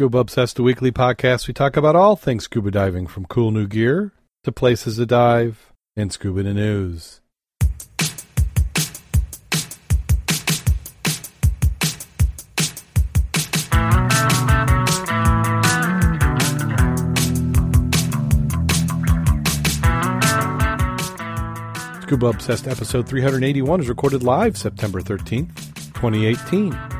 Scuba Obsessed, the weekly podcast. We talk about all things scuba diving, from cool new gear to places to dive and scuba news. Scuba Obsessed episode 381 is recorded live September 13th, 2018.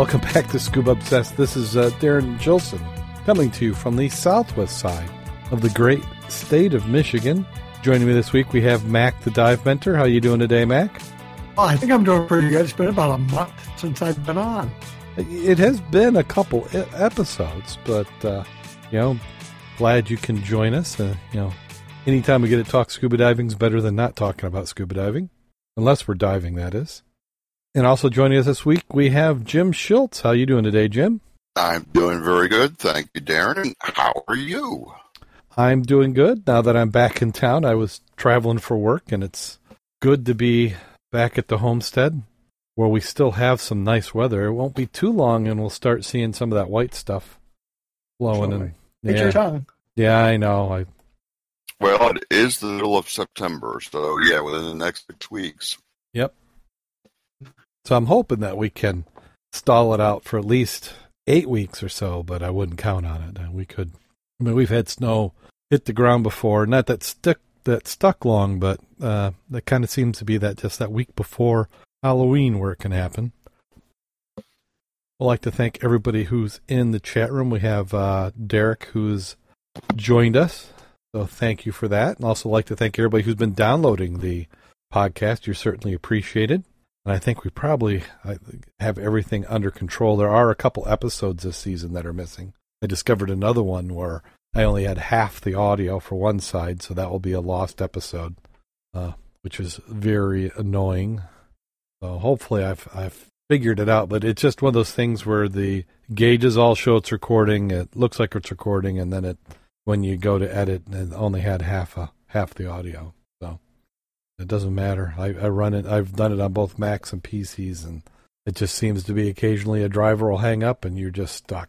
Welcome back to Scuba Obsessed. This is uh, Darren Gilson coming to you from the southwest side of the great state of Michigan. Joining me this week, we have Mac, the dive mentor. How you doing today, Mac? Well, I think I'm doing pretty good. It's been about a month since I've been on. It has been a couple episodes, but uh, you know, glad you can join us. Uh, you know, anytime we get to talk scuba diving is better than not talking about scuba diving, unless we're diving, that is. And also joining us this week, we have Jim Schultz. How you doing today, Jim? I'm doing very good, thank you, Darren. And how are you? I'm doing good now that I'm back in town. I was traveling for work, and it's good to be back at the homestead where we still have some nice weather. It won't be too long, and we'll start seeing some of that white stuff blowing. And yeah, your tongue. yeah, I know. I well, it is the middle of September, so yeah, within the next six weeks. Yep. So I'm hoping that we can stall it out for at least eight weeks or so, but I wouldn't count on it. We could. I mean, we've had snow hit the ground before, not that stick that stuck long, but uh, that kind of seems to be that just that week before Halloween where it can happen. I'd like to thank everybody who's in the chat room. We have uh, Derek who's joined us, so thank you for that. And also like to thank everybody who's been downloading the podcast. You're certainly appreciated. And I think we probably have everything under control. There are a couple episodes this season that are missing. I discovered another one where I only had half the audio for one side, so that will be a lost episode, uh, which is very annoying. So hopefully I've I've figured it out, but it's just one of those things where the gauges all show it's recording. It looks like it's recording, and then it when you go to edit, it only had half a half the audio. It doesn't matter. I, I run it. I've done it on both Macs and PCs, and it just seems to be occasionally a driver will hang up and you're just stuck.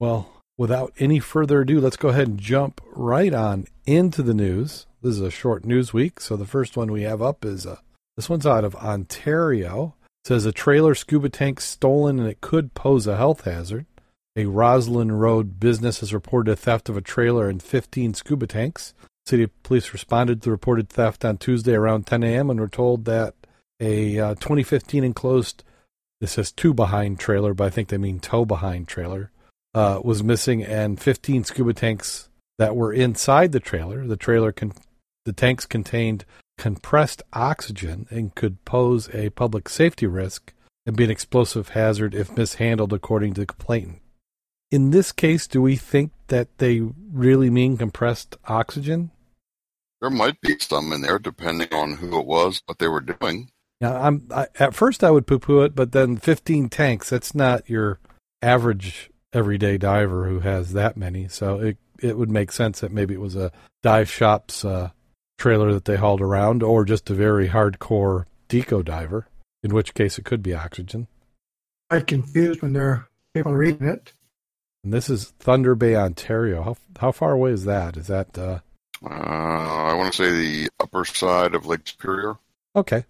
Well, without any further ado, let's go ahead and jump right on into the news. This is a short news week, so the first one we have up is uh, this one's out of Ontario. It says a trailer scuba tank stolen and it could pose a health hazard. A Roslyn Road business has reported a theft of a trailer and 15 scuba tanks. City police responded to the reported theft on Tuesday around 10 a.m. and were told that a uh, 2015 enclosed, this says two behind trailer, but I think they mean tow behind trailer, uh, was missing, and 15 scuba tanks that were inside the trailer. The trailer, con- the tanks contained compressed oxygen and could pose a public safety risk and be an explosive hazard if mishandled, according to the complainant. In this case, do we think that they really mean compressed oxygen? There might be some in there, depending on who it was, what they were doing. Yeah, I'm. I, at first, I would poo-poo it, but then 15 tanks—that's not your average everyday diver who has that many. So it it would make sense that maybe it was a dive shop's uh, trailer that they hauled around, or just a very hardcore deco diver. In which case, it could be oxygen. I'm confused when there are people reading it. And this is Thunder Bay, Ontario. How how far away is that? Is that? Uh... Uh, I want to say the upper side of Lake Superior. Okay.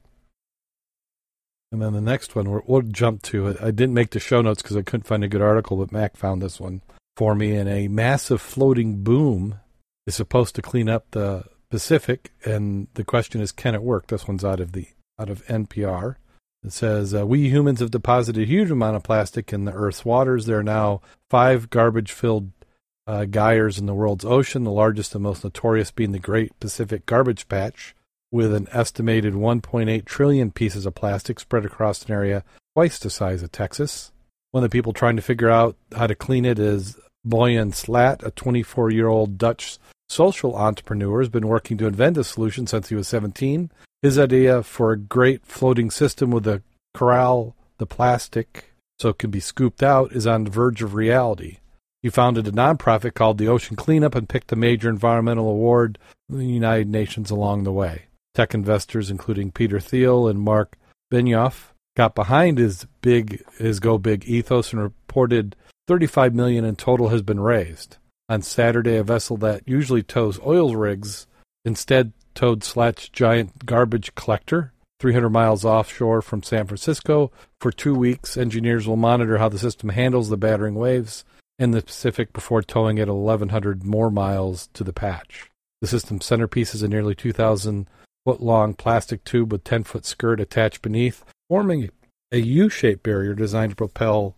And then the next one we'll, we'll jump to it. I didn't make the show notes because I couldn't find a good article, but Mac found this one for me. And a massive floating boom is supposed to clean up the Pacific, and the question is, can it work? This one's out of the out of NPR. It says, uh, We humans have deposited a huge amount of plastic in the Earth's waters. There are now five garbage filled uh, gyres in the world's ocean, the largest and most notorious being the Great Pacific Garbage Patch, with an estimated 1.8 trillion pieces of plastic spread across an area twice the size of Texas. One of the people trying to figure out how to clean it is Boyan Slat, a 24 year old Dutch social entrepreneur, who has been working to invent a solution since he was 17. His idea for a great floating system with a corral the plastic so it can be scooped out is on the verge of reality. He founded a nonprofit called the Ocean Cleanup and picked a major environmental award from the United Nations along the way. Tech investors, including Peter Thiel and Marc Benioff, got behind his big his go big ethos and reported 35 million in total has been raised. On Saturday, a vessel that usually tows oil rigs instead towed Slat's giant garbage collector 300 miles offshore from San Francisco. For two weeks, engineers will monitor how the system handles the battering waves in the Pacific before towing it 1,100 more miles to the patch. The system's centerpiece is a nearly 2,000 foot long plastic tube with 10 foot skirt attached beneath, forming a U shaped barrier designed to propel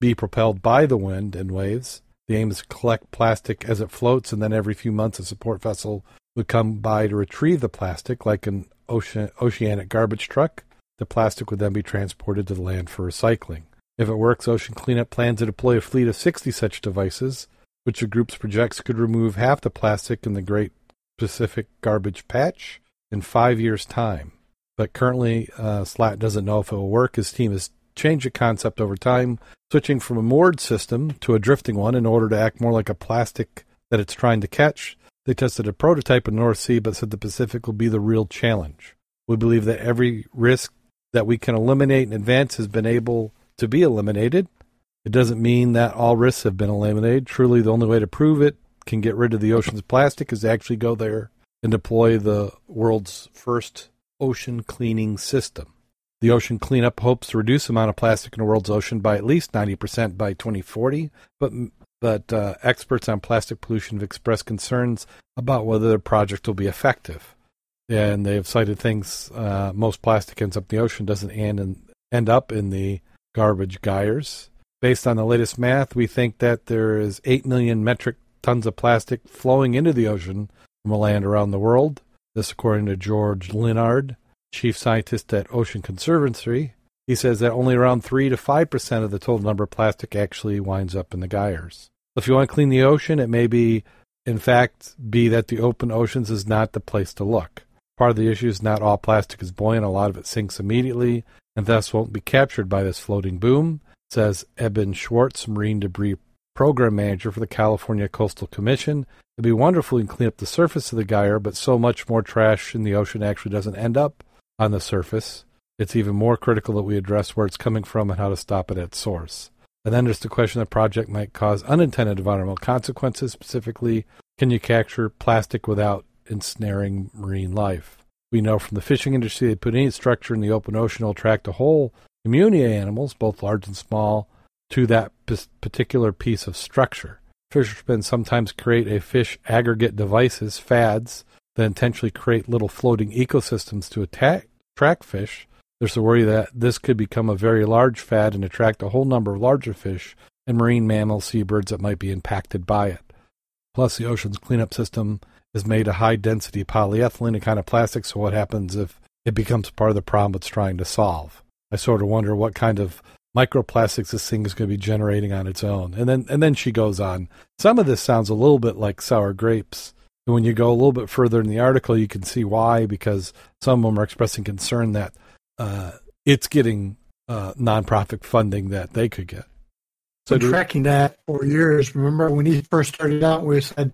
be propelled by the wind and waves. The aim is to collect plastic as it floats, and then every few months a support vessel would come by to retrieve the plastic, like an ocean, oceanic garbage truck. The plastic would then be transported to the land for recycling. If it works, Ocean Cleanup plans to deploy a fleet of 60 such devices, which the group's projects could remove half the plastic in the Great Pacific Garbage Patch in five years' time. But currently, uh, Slat doesn't know if it will work. His team has changed the concept over time, switching from a moored system to a drifting one in order to act more like a plastic that it's trying to catch. They tested a prototype in the North Sea, but said the Pacific will be the real challenge. We believe that every risk that we can eliminate in advance has been able to be eliminated. It doesn't mean that all risks have been eliminated. Truly, the only way to prove it can get rid of the ocean's plastic is to actually go there and deploy the world's first ocean cleaning system. The ocean cleanup hopes to reduce the amount of plastic in the world's ocean by at least 90% by 2040, but but uh, experts on plastic pollution have expressed concerns about whether the project will be effective. And they have cited things uh, most plastic ends up in the ocean doesn't end, in, end up in the garbage gyres. Based on the latest math, we think that there is 8 million metric tons of plastic flowing into the ocean from land around the world. This, according to George Leonard, chief scientist at Ocean Conservancy. He says that only around 3 to 5% of the total number of plastic actually winds up in the gyres. If you want to clean the ocean, it may be, in fact, be that the open oceans is not the place to look. Part of the issue is not all plastic is buoyant. A lot of it sinks immediately and thus won't be captured by this floating boom, says Eben Schwartz, marine debris program manager for the California Coastal Commission. It'd be wonderful to clean up the surface of the gyre, but so much more trash in the ocean actually doesn't end up on the surface. It's even more critical that we address where it's coming from and how to stop it at source. And then there's the question the project might cause unintended environmental consequences. Specifically, can you capture plastic without ensnaring marine life? We know from the fishing industry that putting any structure in the open ocean will attract a whole community of animals, both large and small, to that particular piece of structure. Fishermen sometimes create a fish aggregate devices, FADs, that intentionally create little floating ecosystems to attack, attract fish. There's a worry that this could become a very large fad and attract a whole number of larger fish and marine mammals, seabirds that might be impacted by it. Plus, the ocean's cleanup system is made of high density polyethylene, a kind of plastic, so what happens if it becomes part of the problem it's trying to solve? I sort of wonder what kind of microplastics this thing is going to be generating on its own. And then and then she goes on. Some of this sounds a little bit like sour grapes. And when you go a little bit further in the article, you can see why, because some of them are expressing concern that uh, it's getting uh, nonprofit funding that they could get. So tracking that for years. Remember when he first started out, we said,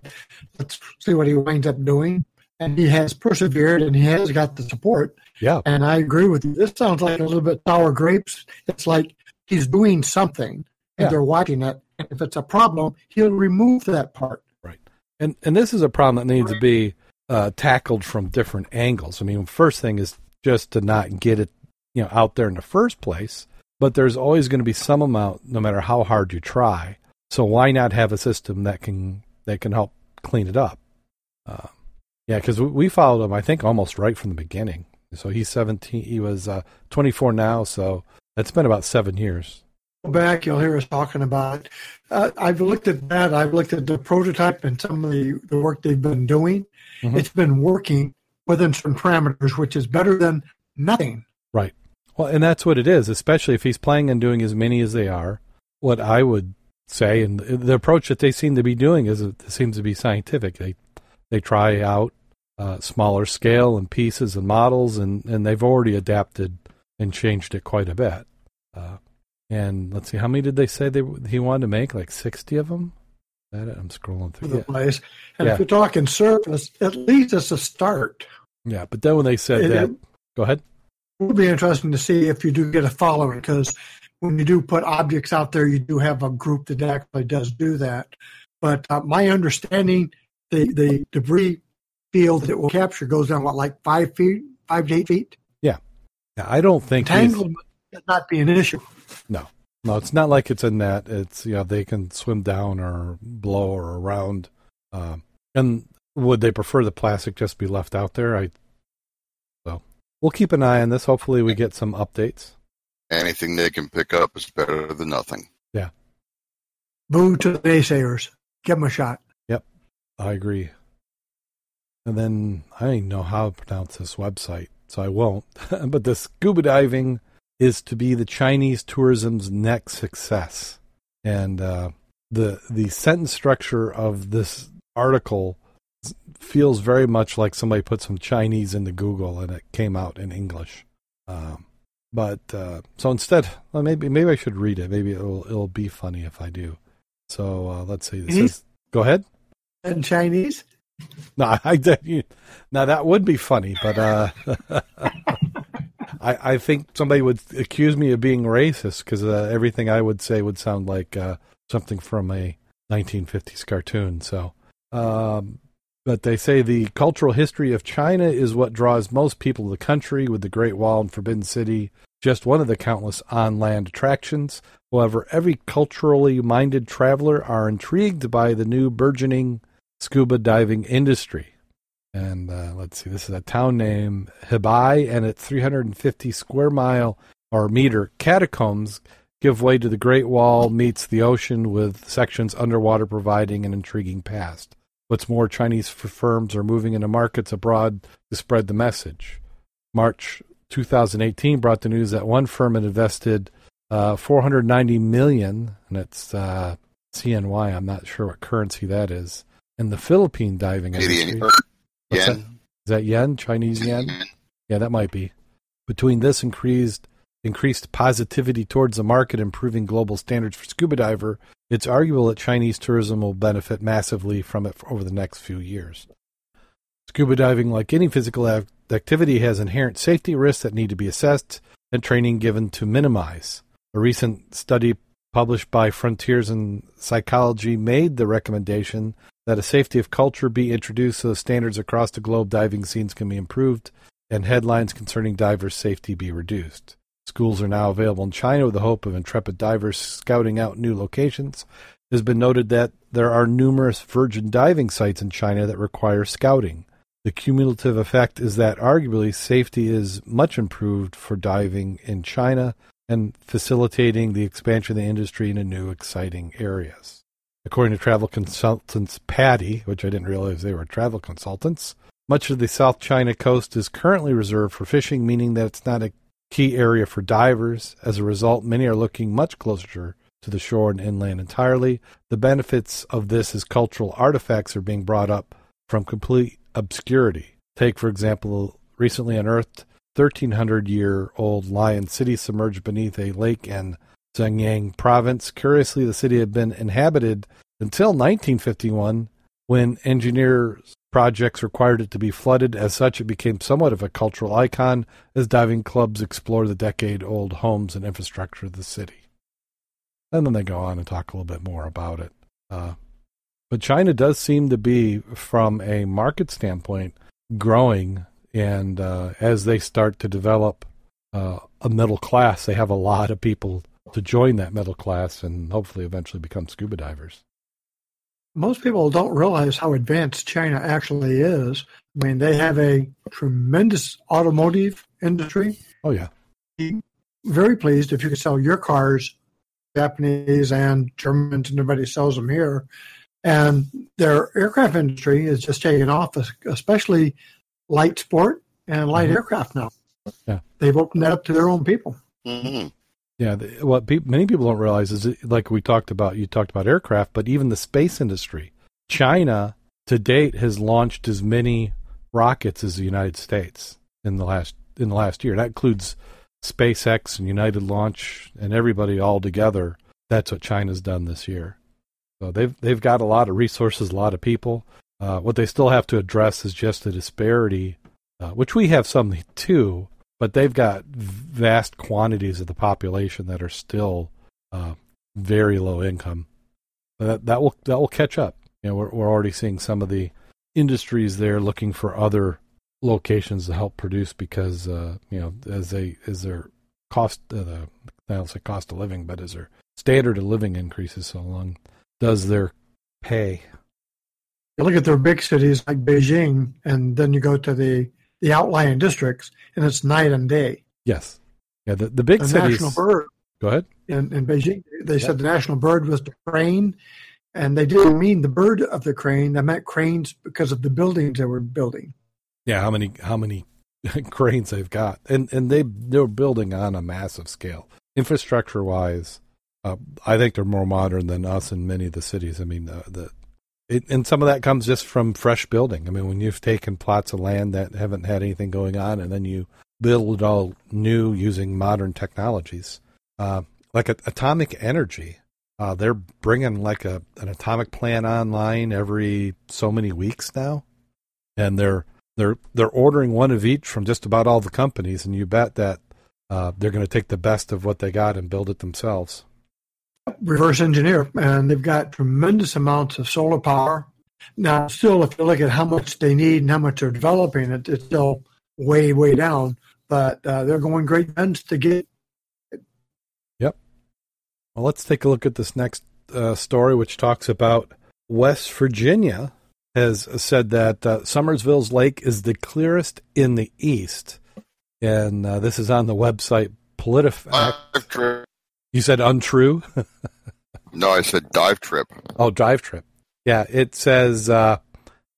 let's see what he winds up doing. And he has persevered and he has got the support. Yeah. And I agree with you. This sounds like a little bit sour grapes. It's like he's doing something and yeah. they're watching it. And if it's a problem, he'll remove that part. Right. And and this is a problem that needs to be uh, tackled from different angles. I mean, first thing is just to not get it, you know, out there in the first place. But there's always going to be some amount, no matter how hard you try. So why not have a system that can that can help clean it up? Uh, yeah, because we followed him, I think, almost right from the beginning. So he's 17. He was uh, 24 now. So it's been about seven years. Back, you'll hear us talking about. Uh, I've looked at that. I've looked at the prototype and some of the, the work they've been doing. Mm-hmm. It's been working within certain parameters, which is better than nothing. Right. Well, and that's what it is, especially if he's planning on doing as many as they are. What I would say, and the approach that they seem to be doing is it seems to be scientific. They they try out uh, smaller scale and pieces and models, and, and they've already adapted and changed it quite a bit. Uh, and let's see, how many did they say they he wanted to make? Like sixty of them. That? I'm scrolling through the yeah. place. And Yeah. if you're talking surface, at least it's a start. Yeah, but then when they said It- that, it- go ahead. It would be interesting to see if you do get a following because when you do put objects out there, you do have a group that actually does do that. But uh, my understanding, the, the debris field that will capture goes down, what, like five feet, five to eight feet? Yeah, I don't think Entanglement should not be an issue. No, no, it's not like it's a net. It's you know they can swim down or blow or around. Um, and would they prefer the plastic just be left out there? I so we'll keep an eye on this. Hopefully, we get some updates. Anything they can pick up is better than nothing. Yeah. Boo to the naysayers. Give them a shot. Yep, I agree. And then I don't even know how to pronounce this website, so I won't. but the scuba diving is to be the Chinese tourism's next success. And uh, the the sentence structure of this article s- feels very much like somebody put some Chinese into Google and it came out in English. Um, but uh, so instead, well, maybe maybe I should read it. Maybe it'll it'll be funny if I do. So uh, let's see. This Mhm. is, go ahead. In Chinese? No, I did. Now that would be funny, but uh, I, I think somebody would accuse me of being racist because uh, everything I would say would sound like uh, something from a 1950s cartoon. So, um, but they say the cultural history of China is what draws most people to the country, with the Great Wall and Forbidden City just one of the countless on land attractions. However, every culturally minded traveler are intrigued by the new burgeoning scuba diving industry. And uh, let's see, this is a town name, Hebei, and its 350 square mile or meter catacombs give way to the Great Wall meets the ocean with sections underwater providing an intriguing past. What's more, Chinese firms are moving into markets abroad to spread the message. March 2018 brought the news that one firm had invested uh, 490 million, and it's uh, CNY. I'm not sure what currency that is. In the Philippine diving industry, yen. that? is that yen? Chinese yen? Yeah, that might be. Between this increased increased positivity towards the market, improving global standards for scuba diver, it's arguable that Chinese tourism will benefit massively from it over the next few years. Scuba diving, like any physical activity, has inherent safety risks that need to be assessed and training given to minimize. A recent study published by Frontiers in Psychology made the recommendation that a safety of culture be introduced so standards across the globe diving scenes can be improved and headlines concerning divers' safety be reduced. Schools are now available in China with the hope of intrepid divers scouting out new locations. It has been noted that there are numerous virgin diving sites in China that require scouting. The cumulative effect is that arguably safety is much improved for diving in China and facilitating the expansion of the industry into new exciting areas. According to travel consultants PADI, which I didn't realize they were travel consultants, much of the South China coast is currently reserved for fishing, meaning that it's not a key area for divers. As a result, many are looking much closer to the shore and inland entirely. The benefits of this is cultural artifacts are being brought up from complete obscurity. Take, for example, recently unearthed 1300 year old Lion City submerged beneath a lake in Zhejiang province. Curiously, the city had been inhabited until 1951 when engineers projects required it to be flooded. As such, it became somewhat of a cultural icon as diving clubs explore the decade old homes and infrastructure of the city. And then they go on and talk a little bit more about it. Uh, but China does seem to be, from a market standpoint, growing. And uh, as they start to develop uh, a middle class, they have a lot of people to join that middle class and hopefully eventually become scuba divers. Most people don't realize how advanced China actually is. I mean, they have a tremendous automotive industry. Oh, yeah. Very pleased if you could sell your cars, Japanese and Germans, and everybody sells them here. And their aircraft industry is just taking off, especially light sport and light Mhm. aircraft now. Yeah. They've opened that up to their own people. hmm Yeah, the, what pe- many people don't realize is, like we talked about, you talked about aircraft, but even the space industry. China, to date, has launched as many rockets as the United States in the last in the last year. That includes SpaceX and United Launch and everybody all together. That's what China's done this year. So they've they've got a lot of resources, a lot of people. Uh, what they still have to address is just the disparity, uh, which we have some too, but they've got vast quantities of the population that are still uh, very low income. That that will that will catch up. You know, we're we're already seeing some of the industries there looking for other locations to help produce because uh, you know as they as their cost uh, the I don't say cost of living, but as their standard of living increases so long, does their pay. You look at their big cities like Beijing, and then you go to the the outlying districts, and it's night and day. Yes, yeah. The the big the cities. national bird Go ahead. in, in Beijing, they said the national bird was the crane, and they didn't mean the bird of the crane. They meant cranes because of the buildings they were building. Yeah, how many how many cranes they've got, and and they they're building on a massive scale, infrastructure wise. Uh, I think they're more modern than us in many of the cities. I mean, the, the it, and some of that comes just from fresh building. I mean, when you've taken plots of land that haven't had anything going on, and then you build it all new using modern technologies, uh, like atomic energy. Uh, they're bringing like a an atomic plant online every so many weeks now, and they're they're they're ordering one of each from just about all the companies, and you bet that uh, they're going to take the best of what they got and build it themselves. Reverse engineer, and they've got tremendous amounts of solar power. Now, still, if you look at how much they need and how much they're developing, it, it's still way, way down. But uh, they're going great guns to get Yep. Well, let's take a look at this next uh, story, which talks about West Virginia has said that uh, Summersville's lake is the clearest in the east, and uh, this is on the website PolitiFact. You said untrue. No, I said dive trip. oh, dive Trip. Yeah, it says uh,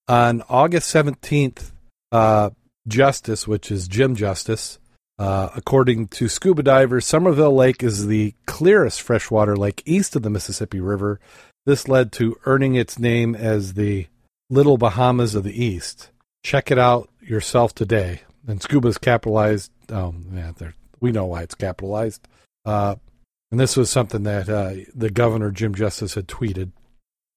on August seventeenth, uh, Justice, which is Jim Justice, uh, according to scuba divers, Somerville Lake is the clearest freshwater lake east of the Mississippi River. This led to earning its name as the Little Bahamas of the East. Check it out yourself today. And scuba's capitalized. Oh, yeah, we know why it's capitalized. Uh, and this was something that uh, the governor, Jim Justice, had tweeted.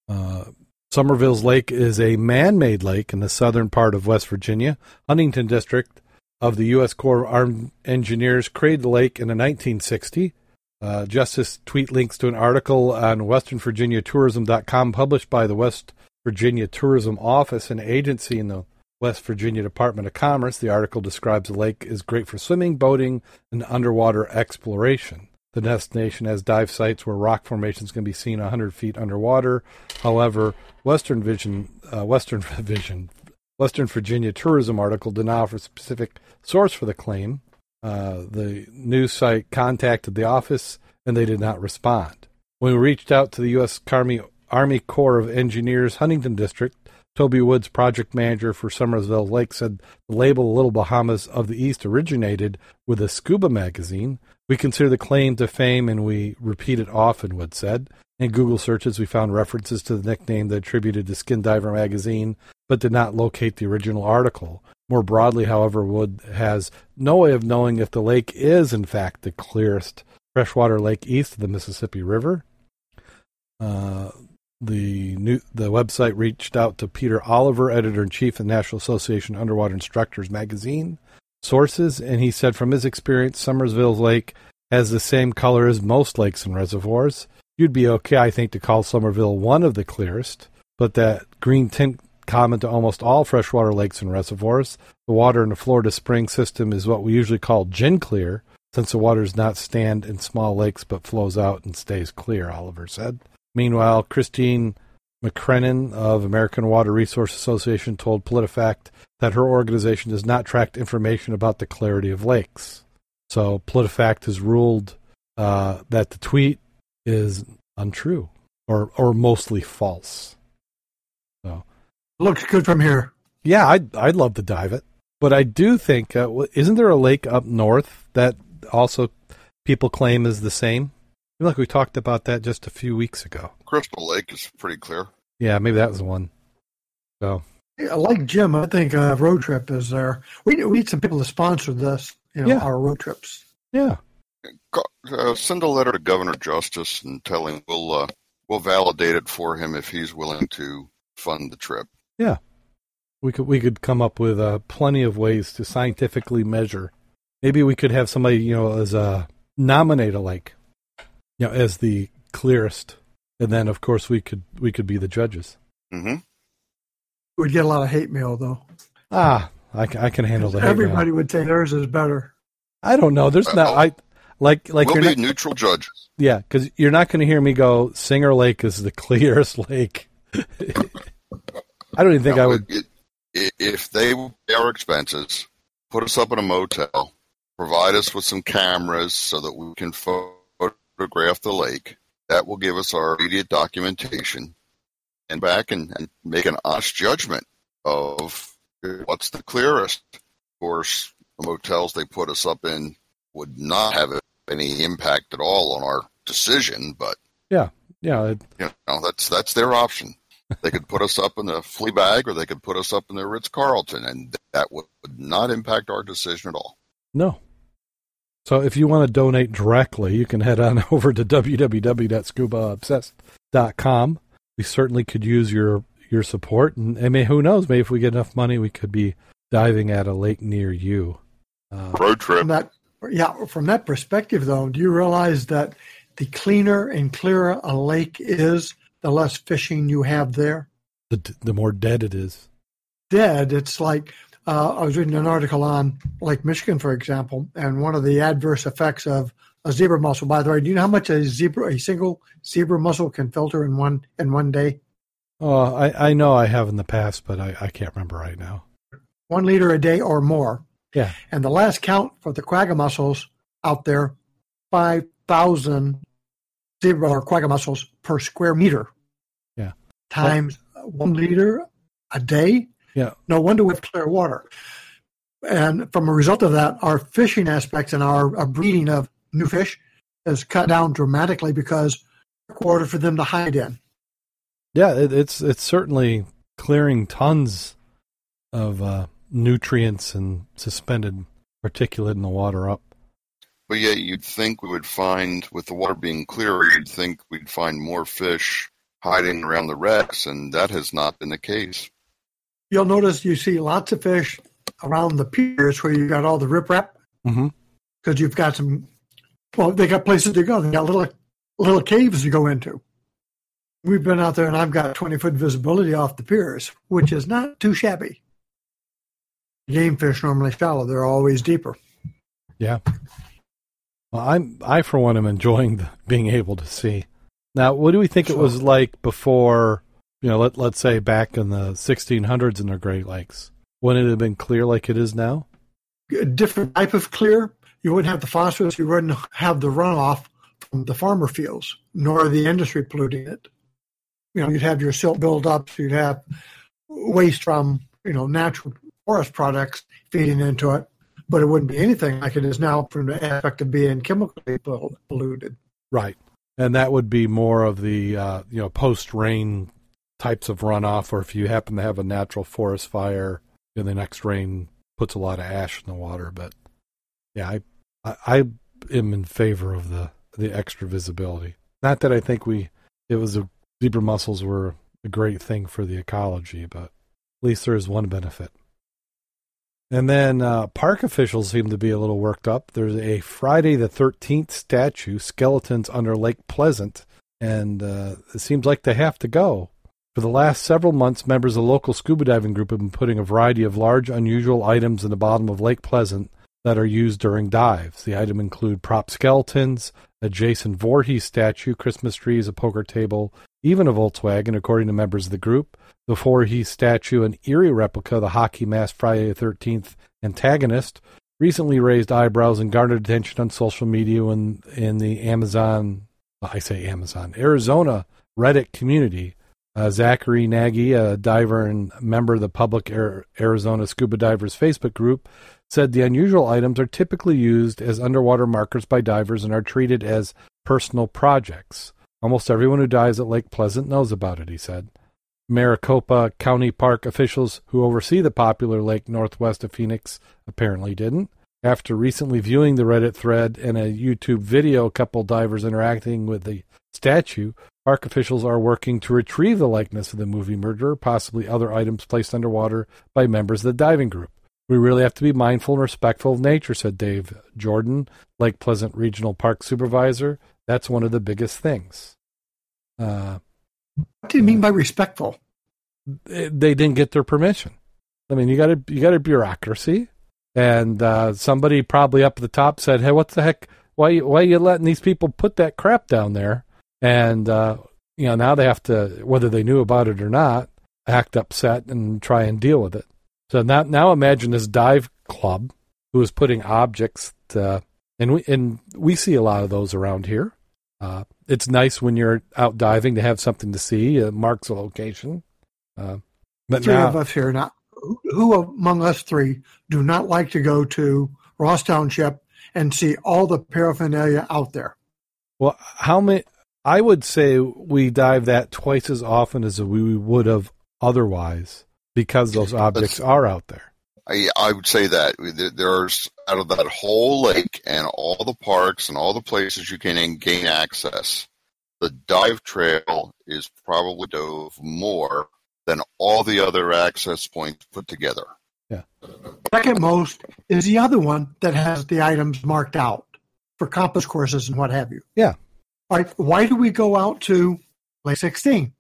Uh, Somerville's Lake is a man made lake in the southern part of West Virginia, Huntington District of the U.S. Corps of Armed Engineers created the lake in the 1960. Uh, Justice tweet links to an article on westernvirginiatourism.com published by the West Virginia Tourism Office, an agency in the West Virginia Department of Commerce. The article describes the lake is great for swimming, boating, and underwater exploration. The destination has dive sites where rock formations can be seen 100 feet underwater. However, Western Vision, uh, Western Vision, Western Virginia Tourism article did not offer a specific source for the claim. Uh, the news site contacted the office and they did not respond. When we reached out to the U.S. Army, Army Corps of Engineers Huntington District, Toby Woods, project manager for Summersville Lake, said the label Little Bahamas of the East originated with a scuba magazine. We consider the claim to fame and we repeat it often, Woods said. In Google searches, we found references to the nickname that attributed to Skin Diver magazine, but did not locate the original article. More broadly, however, Wood has no way of knowing if the lake is, in fact, the clearest freshwater lake east of the Mississippi River. Uh, the new the website reached out to Peter Oliver, editor in chief of the National Association Underwater Instructors magazine. Sources, and he said from his experience, Summersville Lake has the same color as most lakes and reservoirs. You'd be okay, I think, to call Somerville one of the clearest, but that green tint common to almost all freshwater lakes and reservoirs. The water in the Florida spring system is what we usually call gin clear, since the water does not stand in small lakes but flows out and stays clear, Oliver said. Meanwhile, Christine McCrennan of American Water Resource Association told PolitiFact that her organization does not track information about the clarity of lakes. So PolitiFact has ruled uh, that the tweet is untrue or or mostly false. So looks good from here. yeah, I'd I'd love to dive it, but I do think uh, isn't there a lake up north that also people claim is the same? I feel like we talked about that just a few weeks ago. Crystal Lake is pretty clear. Yeah, maybe that was the one. So Yeah, Like Jim, I think uh, road trip is there. We need, we need some people to sponsor this. You know, Yeah. our road trips. yeah, uh, send a letter to Governor Justice and tell him we'll uh, we'll validate it for him if he's willing to fund the trip. Yeah, we could we could come up with uh, plenty of ways to scientifically measure. Maybe we could have somebody you know as a nominate a lake, you know, as the clearest, and then of course we could we could be the judges. Mm-hmm. We'd get a lot of hate mail though. Ah, I, can- I can handle the hate mail. Everybody would say theirs is better. I don't know. There's not. I like like we'll you're be not, neutral judges. yeah, because you're not going to hear me go. Singer Lake is the clearest lake. I don't even think Now, I would. it- i- if they will pay our expenses, put us up in a motel, provide us with some cameras so that we can photograph the lake, that will give us our immediate documentation, and back and, and make an honest judgment of what's the clearest. Of course, the motels they put us up in would not have any impact at all on our decision, but Yeah, it, you know that's that's their option. They could put us up in the flea bag, or they could put us up in the Ritz Carlton, and that would, would not impact our decision at all. no. So if you want to donate directly, you can head on over to www.scubaobsessed.com. We certainly could use your your support, and I mean, who knows? Maybe if we get enough money, we could be diving at a lake near you. Uh, Road trip. From that, yeah, from that perspective, though, do you realize that the cleaner and clearer a lake is, the less fishing you have there? the the more dead it is. Dead, it's like uh, I was reading an article on Lake Michigan, for example, and one of the adverse effects of a zebra mussel. By the way, do you know how much a zebra, a single zebra mussel, can filter in one in one day? Oh, I, I know I have in the past, but I, I can't remember right now. One liter a day or more. Yeah. And the last count for the quagga mussels out there, five thousand zebra or quagga mussels per square meter. Yeah. Times one liter a day. Yeah. No wonder we have clear water. And from a result of that, our fishing aspects and our, our breeding of new fish is cut down dramatically because water for them to hide in. Yeah, it, it's it's certainly clearing tons of uh, nutrients and suspended particulate in the water up. But yet, you'd think we would find, with the water being clearer, you'd think we'd find more fish hiding around the wrecks, and that has not been the case. You'll notice you see lots of fish around the piers where you got all the riprap Mm-hmm. because you've got some. Well, they got places to go. They got little little caves to go into. We've been out there, and I've got twenty foot visibility off the piers, which is not too shabby. Game fish normally shallow; they're always deeper. Yeah. Well, I'm I for one am enjoying the, being able to see. Now, what do we think it was like before? You know, let let's say back in the 1600s in the Great Lakes, when it had been clear like it is now. A different type of clear. You wouldn't have the phosphorus. You wouldn't have the runoff from the farmer fields, nor the industry polluting it. You know, you'd have your silt buildups. You'd have waste from you know natural forest products feeding into it, but it wouldn't be anything like it is now from the aspect of being chemically polluted. Right. And that would be more of the uh, you know post rain types of runoff, or if you happen to have a natural forest fire and the next rain puts a lot of ash in the water. But yeah, I I, I am in favor of the the extra visibility. Not that I think we it was a zebra mussels were a great thing for the ecology, but at least there is one benefit. And then uh, park officials seem to be a little worked up. There's a Friday the 13th statue, skeletons under Lake Pleasant, and uh, it seems like they have to go. For the last several months, members of the local scuba diving group have been putting a variety of large, unusual items in the bottom of Lake Pleasant that are used during dives. The items include prop skeletons, a Jason Voorhees statue, Christmas trees, a poker table, even a Volkswagen, according to members of the group. The Voorhees statue, an eerie replica of the hockey mask Friday the 13th antagonist, recently raised eyebrows and garnered attention on social media when in the Amazon, I say Amazon, Arizona Reddit community. Uh, Zachary Nagy, a diver and member of the public Arizona Scuba Divers Facebook group, said the unusual items are typically used as underwater markers by divers and are treated as personal projects. Almost everyone who dives at Lake Pleasant knows about it, he said. Maricopa County Park officials who oversee the popular lake northwest of Phoenix apparently didn't. After recently viewing the Reddit thread and a YouTube video, a couple divers interacting with the statue Park officials are working to retrieve the likeness of the movie murderer, possibly other items placed underwater by members of the diving group. We really have to be mindful and respectful of nature, said Dave Jordan, Lake Pleasant Regional Park Supervisor. That's one of the biggest things. Uh, what do you mean by respectful? They didn't get their permission. I mean, you got a you got a bureaucracy, and uh, somebody probably up at the top said, "Hey, what the heck? Why why are you letting these people put that crap down there?" And uh, you know now they have to, whether they knew about it or not, act upset and try and deal with it. So now now imagine this dive club who is putting objects to, and we and we see a lot of those around here. Uh, it's nice when you're out diving to have something to see. It marks a location. Uh, but three now, of us here now. Who among us three do not like to go to Ross Township and see all the paraphernalia out there? Well, how many? I would say we dive that twice as often as we would have otherwise because those objects are out there. I, I would say that there's out of that whole lake and all the parks and all the places you can gain access, the dive trail is probably dove more than all the other access points put together. Yeah. Second most is the other one that has the items marked out for compass courses and what have you. Yeah. Like, why do we go out to Lake 16?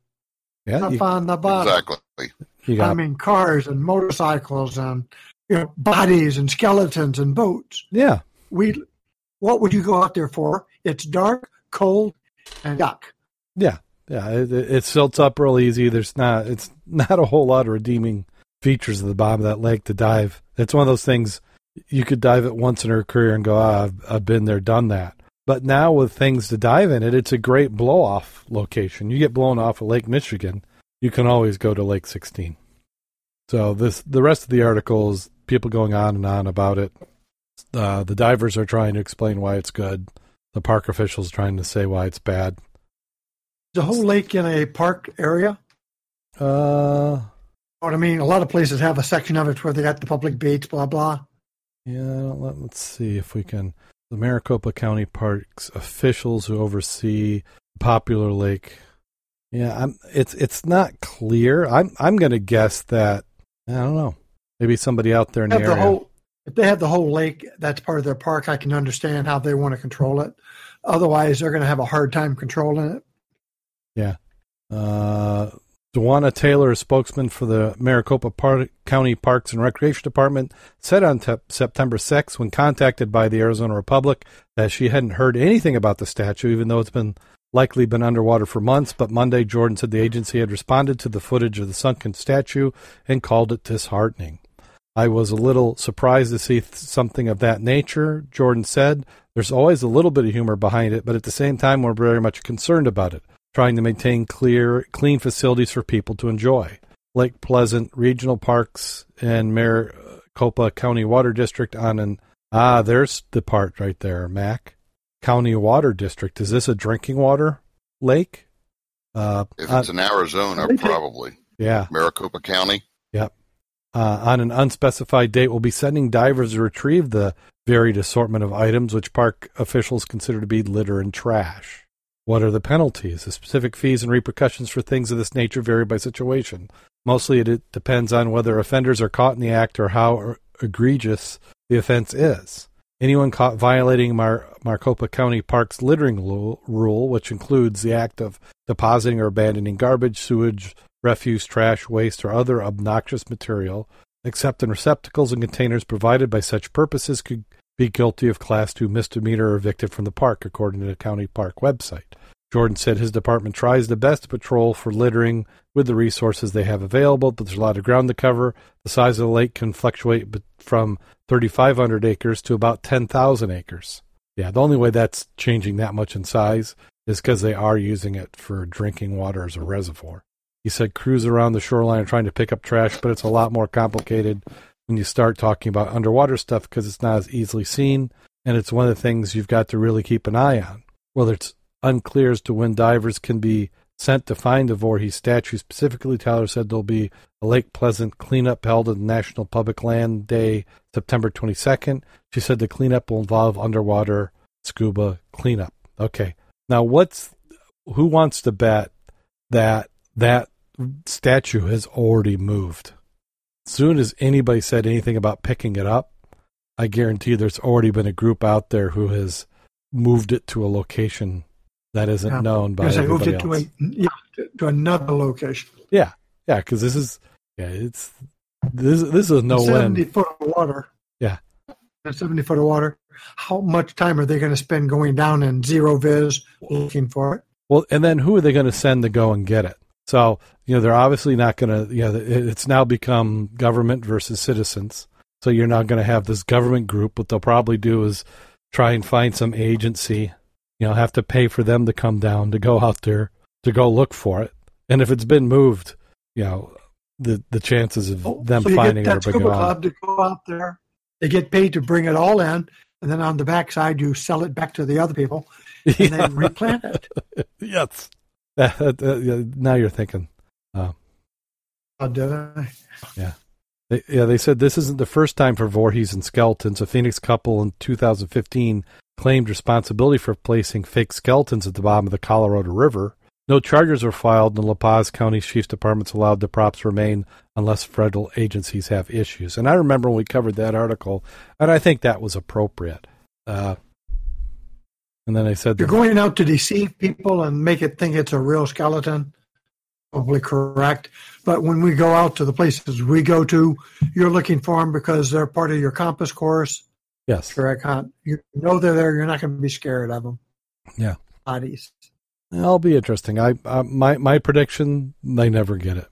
Yeah, up on the bottom. Exactly. Got, I mean, cars and motorcycles and you know bodies and skeletons and boats. Yeah. We, what would you go out there for? It's dark, cold, and duck. Yeah, yeah. It, it silts up real easy. There's not. It's not a whole lot of redeeming features of the bottom of that lake to dive. It's one of those things you could dive it once in her career and go, ah, I've, I've been there, done that. But now with things to dive in it, it's a great blow off location. You get blown off of Lake Michigan, you can always go to Lake 16. So this the rest of the article is people going on and on about it. Uh, the divers are trying to explain why it's good. The park officials trying to say why it's bad. The whole lake in a park area. Uh, what I mean, a lot of places have a section of it where they got the public beach, blah blah. Yeah, let, us see if we can the Maricopa County Parks officials who oversee Popular Lake. Yeah, I'm, it's it's not clear. I'm I'm going to guess that I don't know. Maybe somebody out there in the area. Whole, if they have the whole lake, that's part of their park. I can understand how they want to control it. Otherwise, they're going to have a hard time controlling it. Yeah. Uh, Dewana Taylor, a spokesman for the Maricopa Park, County Parks and Recreation Department, said on te- September 6, when contacted by the Arizona Republic, that she hadn't heard anything about the statue, even though it's been likely been underwater for months. But Monday, Jordan said the agency had responded to the footage of the sunken statue and called it disheartening. I was a little surprised to see th- something of that nature, Jordan said. There's always a little bit of humor behind it, but at the same time, we're very much concerned about it trying to maintain clear, clean facilities for people to enjoy. Lake Pleasant Regional Parks and Maricopa County Water District on an ah, there's the part right there, Mac. County Water District. Is this a drinking water lake? Uh, if it's in Arizona, probably. Yeah. Maricopa County. Yep. Uh, on an unspecified date, we'll be sending divers to retrieve the varied assortment of items which park officials consider to be litter and trash. What are the penalties? The specific fees and repercussions for things of this nature vary by situation. Mostly it depends on whether offenders are caught in the act or how er, egregious the offense is. Anyone caught violating Mar- Maricopa County Park's littering rule, which includes the act of depositing or abandoning garbage, sewage, refuse, trash, waste, or other obnoxious material, except in receptacles and containers provided by such purposes, could be guilty of Class 2 misdemeanor or evicted from the park, according to the county park website. Jordan said his department tries the best to patrol for littering with the resources they have available, but there's a lot of ground to cover. The size of the lake can fluctuate from 3,500 acres to about 10,000 acres. Yeah, the only way that's changing that much in size is because they are using it for drinking water as a reservoir. He said crews around the shoreline are trying to pick up trash, but it's a lot more complicated when you start talking about underwater stuff because it's not as easily seen, and it's one of the things you've got to really keep an eye on. Whether it's unclear as to when divers can be sent to find the Voorhees statue. Specifically, Tyler said there'll be a Lake Pleasant cleanup held at National Public Land Day, September 22nd. She said the cleanup will involve underwater scuba cleanup. Okay. Now, what's who wants to bet that that statue has already moved? As soon as anybody said anything about picking it up, I guarantee there's already been a group out there who has moved it to a location that isn't yeah. known by because everybody moved it else. To, a, yeah, to, to another location. Yeah, yeah, because this is yeah, it's this this is no seventy win. foot of water. Yeah, seventy foot of water. How much time are they going to spend going down in zero vis looking for it? Well, and then who are they going to send to go and get it? So you know they're obviously not going to. You know, it's now become government versus citizens. So you're not going to have this government group. What they'll probably do is try and find some agency. You know, have to pay for them to come down to go out there to go look for it. And if it's been moved, you know, the the chances of oh, them so finding get it are scuba club to go out there. They get paid to bring it all in, and then on the backside you sell it back to the other people, and yeah. then replant it. yes. Now you're thinking. Uh, oh, did I? Yeah. They, yeah, they said this isn't the first time for Voorhees and skeletons. A Phoenix couple in 2015 claimed responsibility for placing fake skeletons at the bottom of the Colorado River. No charges were filed, and La Paz County Sheriff's Department's allowed the props remain unless federal agencies have issues. And I remember when we covered that article, and I think that was appropriate. Uh, and then they said you're going out to deceive people and make it think it's a real skeleton. Probably correct. But when we go out to the places we go to, you're looking for them because they're part of your compass course. Yes. Correct. You know they're there. You're not going to be scared of them. Yeah. Bodies. It'll be interesting. I uh, my my prediction they never get it.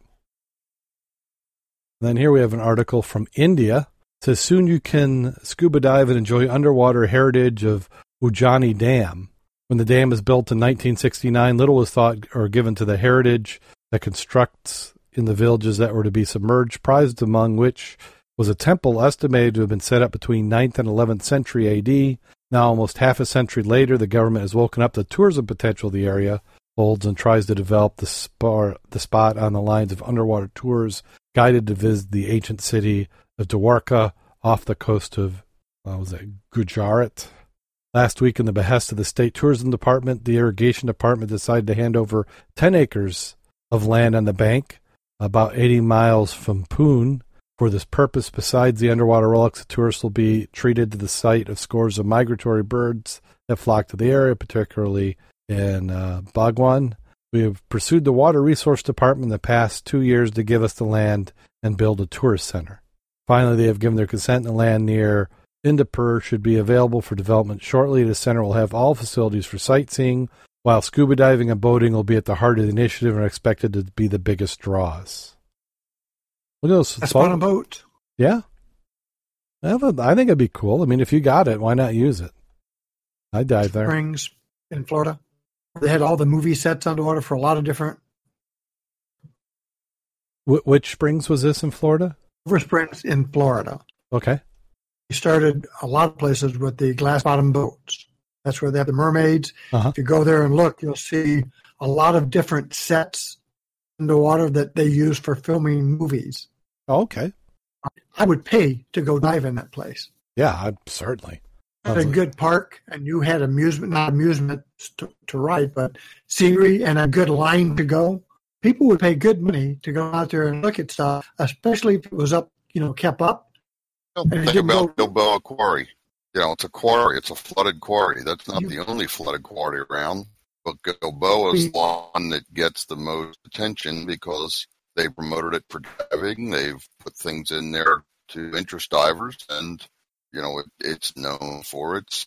then here we have an article from India. It says soon you can scuba dive and enjoy underwater heritage of Ujjani Dam. When the dam was built in 1969, little was thought or given to the heritage that constructs in the villages that were to be submerged, prized among which was a temple estimated to have been set up between 9th and 11th century AD. Now, almost half a century later, the government has woken up the tourism potential of the area, holds and tries to develop the, the spot on the lines of underwater tours guided to visit the ancient city of Dwarka off the coast of, what was that, Gujarat. Last week, in the behest of the state tourism department, the irrigation department decided to hand over 10 acres of land on the bank, about 80 miles from Pune, for this purpose, besides the underwater relics, the tourists will be treated to the sight of scores of migratory birds that flock to the area, particularly in uh, Bhigwan. We have pursued the Water Resource Department in the past two years to give us the land and build a tourist center. Finally, they have given their consent, and the land near Indapur should be available for development shortly. The center will have all facilities for sightseeing, while scuba diving and boating will be at the heart of the initiative and are expected to be the biggest draws. Look at those. On a boat. Yeah. I think it'd be cool. I mean, if you got it, why not use it? I dive there. Springs in Florida. They had all the movie sets underwater for a lot of different. Wh- which springs was this in Florida? Silver Springs in Florida. Okay. We started a lot of places with the glass bottom boats. That's where they have the mermaids. Uh-huh. If you go there and look, you'll see a lot of different sets underwater that they use for filming movies. Oh, okay. I would pay to go dive in that place. Yeah, I, certainly. Had a good park, and you had amusement, not amusement to, to ride, but scenery and a good line to go. People would pay good money to go out there and look at stuff, especially if it was up, you know, kept up. Well, think about go, Gilboa Quarry. You know, it's a quarry. It's a flooded quarry. That's not you, the only flooded quarry around. But Gilboa is the one that gets the most attention because they promoted it for diving. They've put things in there to interest divers, and you know it, it's known for its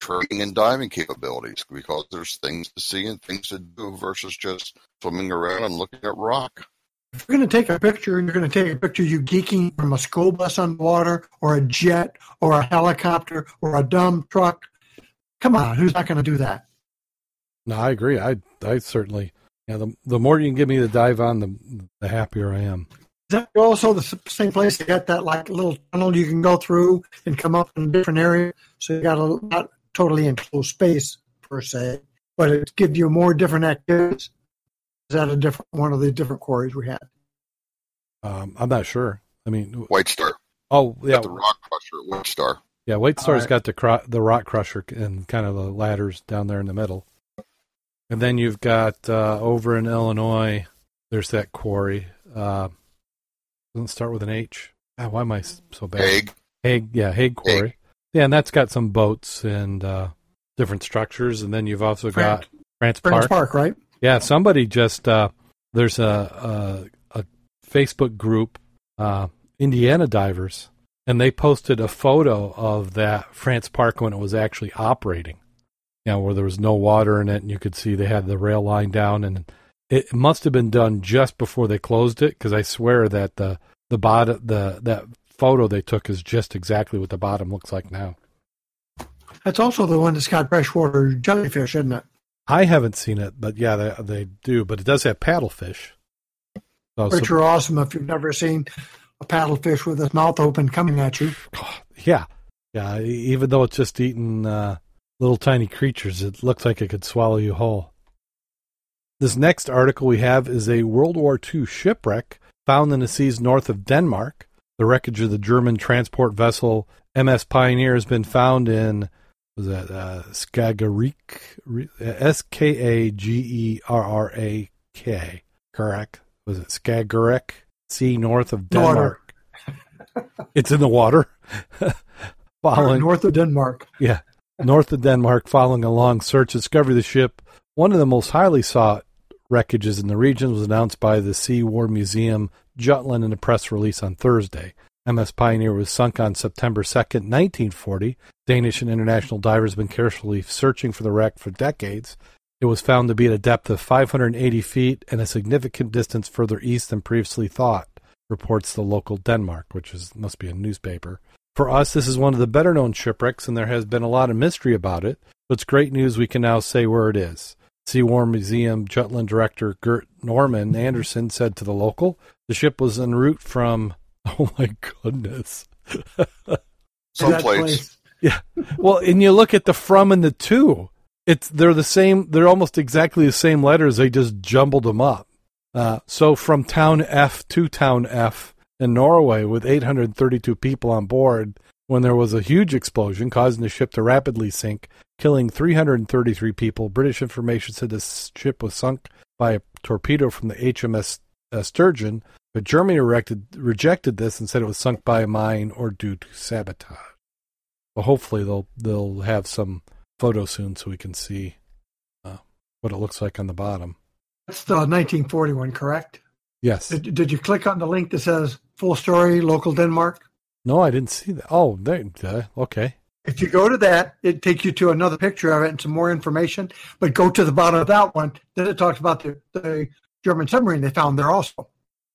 training and diving capabilities because there's things to see and things to do versus just swimming around and looking at rock. If you're going to take a picture, you're going to take a picture you geeking from a school bus underwater or a jet or a helicopter or a dumb truck. Come on, who's not going to do that? No, I agree. I I certainly yeah, the the more you can give me the dive on, the the happier I am. Is that also the same place? You got that like little tunnel you can go through and come up in a different area. So you got a not totally enclosed space per se, but it gives you more different activities. Is that a different one of the different quarries we had? Um, I'm not sure. I mean, White Star. Oh yeah, the Rock Crusher White Star. Yeah, White Star's right. got the cro- the Rock Crusher and kind of the ladders down there in the middle And then you've got uh, over in Illinois, there's that quarry. Uh, doesn't start with an H. Ah, why am I so bad? Haigh. Haigh, yeah, Haigh Quarry. Yeah, and that's got some boats and uh, different structures. And then you've also Fran- got France Friends Park. Park, right? Yeah, somebody just uh, there's a, a a Facebook group, uh, Indiana Divers, and they posted a photo of that France Park when it was actually operating. You know, where there was no water in it, and you could see they had the rail line down, and it must have been done just before they closed it, because I swear that the the bottom the that photo they took is just exactly what the bottom looks like now. That's also the one that's got freshwater jellyfish, isn't it? I haven't seen it, but yeah, they they do. But it does have paddlefish. So, Which are awesome if you've never seen a paddlefish with its mouth open coming at you. yeah, yeah. Even though it's just eating uh, little tiny creatures, it looks like it could swallow you whole. This next article we have is a World War II shipwreck found in the seas north of Denmark. The wreckage of the German transport vessel MS Pioneer has been found in was that uh, Skagerrak, S K A G E R R A K, correct? Was it Skagerrak Sea north of Denmark? it's in the water. Following North of Denmark. yeah, north of Denmark, following a long search, discovery of the ship. One of the most highly sought wreckages in the region was announced by the Sea War Museum, Jutland, in a press release on Thursday. MS Pioneer was sunk on September 2nd, 1940. Danish and international divers have been carefully searching for the wreck for decades. It was found to be at a depth of 580 feet and a significant distance further east than previously thought, reports the local Denmark, which is must be a newspaper. For us, this is one of the better known shipwrecks, and there has been a lot of mystery about it. But it's great news we can now say where it is. Sea War Museum Jutland director Gert Norman Anderson said to the local, the ship was en route from, oh my goodness. Someplace. That Well, and you look at the from and the to. It's they're the same. They're almost exactly the same letters. They just jumbled them up. Uh, so from town F to town F in Norway, with 832 people on board, when there was a huge explosion causing the ship to rapidly sink, killing 333 people. British information said the ship was sunk by a torpedo from the HMS uh, Sturgeon, but Germany erected, rejected this and said it was sunk by a mine or due to sabotage. Well, hopefully they'll they'll have some photo soon so we can see uh, what it looks like on the bottom. That's the 1941, correct? Yes. Did, did you click on the link that says full story, local Denmark? No, I didn't see that. Oh, there. Uh, okay. If you go to that, it takes you to another picture of it and some more information. But go to the bottom of that one. Then it talks about the, the German submarine they found there also.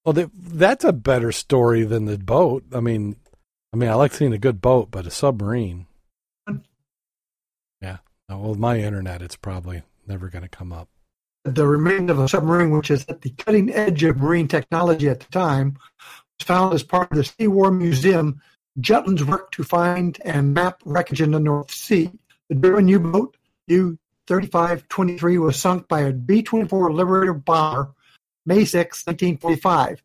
Well, they, that's a better story than the boat. I mean, I mean, I like seeing a good boat, but a submarine. Yeah. Well, with my internet, it's probably never going to come up. The remains of a submarine, which is at the cutting edge of marine technology at the time, was found as part of the Sea War Museum. Jutland's work to find and map wreckage in the North Sea. The German U-boat U-3523 was sunk by a B-24 Liberator bomber May 6, 1945,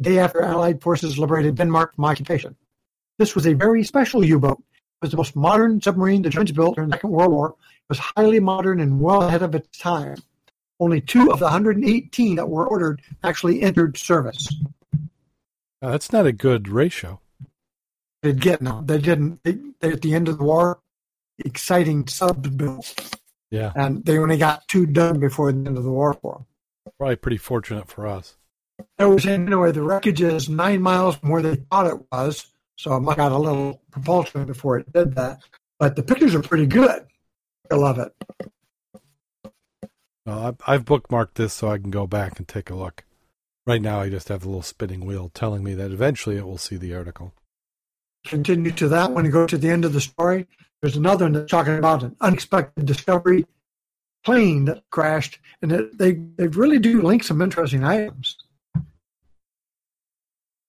day after Allied forces liberated Denmark from occupation. This was a very special U-boat. It was the most modern submarine the Germans built during the Second World War. It was highly modern and well ahead of its time. Only two of the 118 that were ordered actually entered service. That's not a good ratio. They get no, they didn't. They, they, at the end of the war, exciting subs built, Yeah. and they only got two done before the end of the war for them. Probably pretty fortunate for us. It was anyway. The wreckage is nine miles from where they thought it was, so I got a little propulsion before it did that. But the pictures are pretty good. I love it. I've, I've bookmarked this so I can go back and take a look. Right now, I just have the little spinning wheel telling me that eventually it will see the article. Continue to that one and go to the end of the story. There's another one that's talking about an unexpected discovery plane that crashed, and it, they they really do link some interesting items.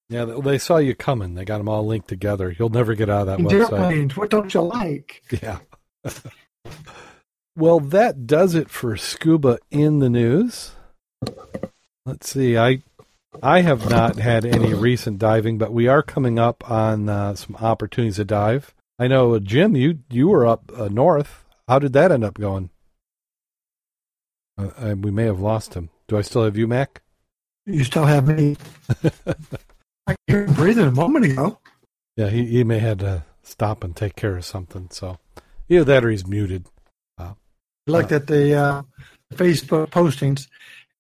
Yeah, they- saw you coming. They got them all linked together. You'll never get out of that website. airplanes, what don't you like? Yeah. well, that does it for scuba in the news. Let's see. I I have not had any recent diving, but we are coming up on uh, some opportunities to dive. I know, uh, Jim, you you were up uh, north. How did that end up going? Uh, I, we may have lost him. Do I still have you, Mac? You still have me. I hear him breathing a moment ago. Yeah, he, he may have to stop and take care of something. So either that or he's muted. Looked at the uh, Facebook postings,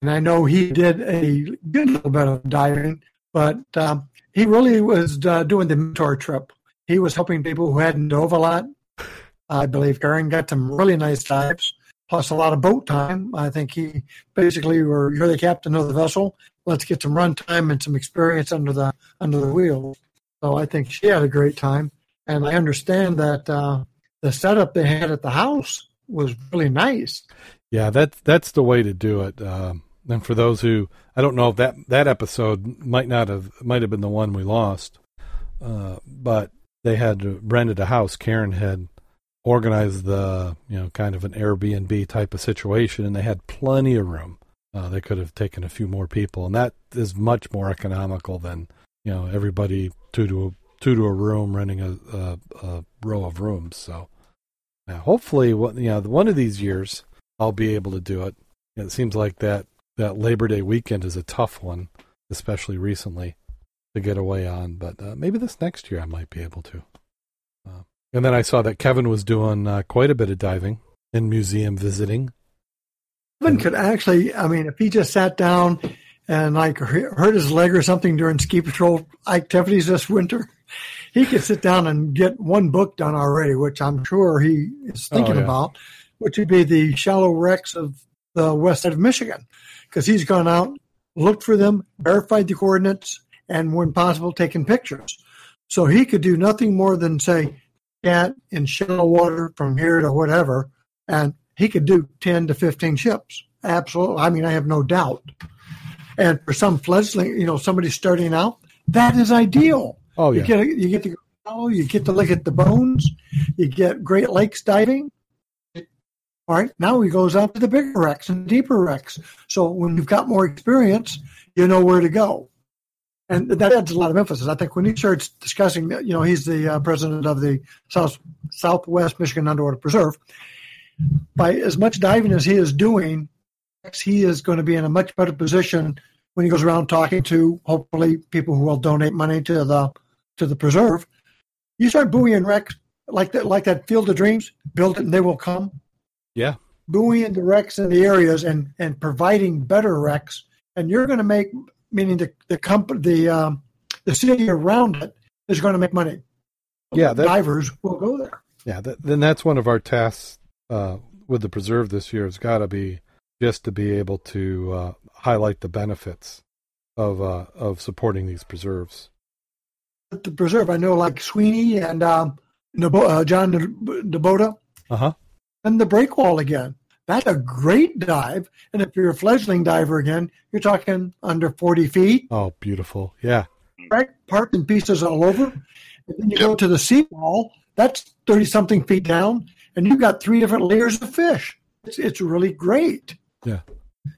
and I know he did a good little bit of diving, but um, he really was uh, doing the mentor trip. He was helping people who hadn't dove a lot. I believe Karen got some really nice dives, plus a lot of boat time. I think he basically, were you're the captain of the vessel. Let's get some run time and some experience under the under the wheel. So I think she had a great time, and I understand that uh, the setup they had at the house was really nice. Yeah, that's that's the way to do it. Um, and for those who I don't know if that that episode might not have might have been the one we lost, uh, but they had rented a house. Karen had organized the you know kind of an Airbnb type of situation, and they had plenty of room. Uh, they could have taken a few more people, and that is much more economical than you know everybody two to a, two to a room renting a, a, a row of rooms. So now, hopefully, you know, one of these years I'll be able to do it. It seems like that that Labor Day weekend is a tough one, especially recently, to get away on. But uh, maybe this next year I might be able to. Uh, and then I saw that Kevin was doing uh, quite a bit of diving and museum visiting. Kevin could actually, I mean, if he just sat down and like hurt his leg or something during ski patrol activities this winter, he could sit down and get one book done already, which I'm sure he is oh, thinking oh, yeah. about, which would be the shallow wrecks of the west side of Michigan because he's gone out, looked for them, verified the coordinates, and when possible, taken pictures. So he could do nothing more than say, cat in shallow water from here to whatever, and he could do 10 to 15 ships. Absolutely. I mean, I have no doubt. And for some fledgling, you know, somebody starting out, that is ideal. Oh, yeah. You get, you get to go, you get to look at the bones, you get Great Lakes diving, all right, now he goes out to the bigger wrecks and deeper wrecks. So when you've got more experience, you know where to go. And that adds a lot of emphasis. I think when he starts discussing, you know, he's the uh, president of the South Southwest Michigan Underwater Preserve. By as much diving as he is doing, he is going to be in a much better position when he goes around talking to hopefully people who will donate money to the to the preserve. You start buoying wrecks like that, like that Field of Dreams. Build it, and they will come. Yeah. Buoying the wrecks in the areas and, and providing better wrecks. And you're going to make, meaning the, the company, the, um, the city around it is going to make money. Yeah. That, divers will go there. Yeah. That, then that's one of our tasks, uh, with the preserve this year It's got to be just to be able to, uh, highlight the benefits of, uh, of supporting these preserves. The preserve, I know like Sweeney and, um, uh, John DeBota. Uh huh and the break wall again. That's a great dive. And if you're a fledgling diver again, you're talking under 40 feet. Oh, beautiful. Yeah. Right? Parts and pieces all over. And then you go to the seawall, that's 30 something feet down, and you've got three different layers of fish. It's, it's really great. Yeah.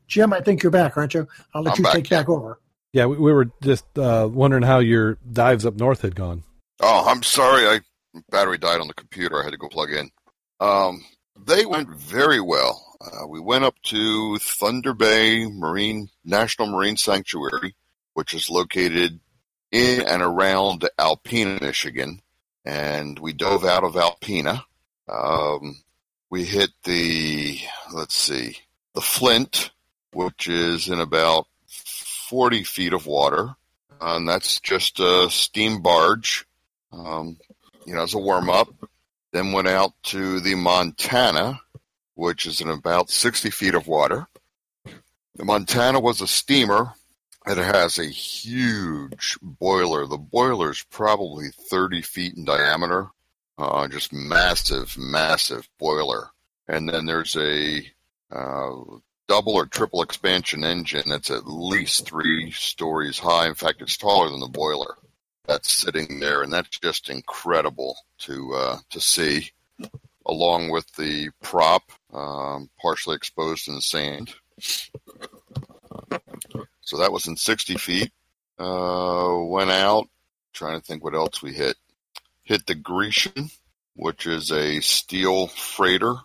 Jim, I think you're back, aren't you? I'll let I'm you back. take back over. Yeah, we, we were just uh, wondering how your dives up north had gone. Oh, I'm sorry. I battery died on the computer. I had to go plug in. Um, they went very well. Uh, we went up to Thunder Bay Marine National Marine Sanctuary, which is located in and around Alpena, Michigan, and we dove out of Alpena. Um, we hit the let's see, the Flint, which is in about forty feet of water, and that's just a steam barge. Um, you know, as a warm up. Then went out to the Montana, which is in about 60 feet of water. The Montana was a steamer. It has a huge boiler. The boiler is probably 30 feet in diameter. Uh, just massive, massive boiler. And then there's a uh, double or triple expansion engine that's at least three stories high. In fact, it's taller than the boiler that's sitting there, and that's just incredible to uh, to see, along with the prop um, partially exposed in the sand. So that was in 60 feet. Uh, went out, trying to think what else we hit. Hit the Grecian, which is a steel freighter.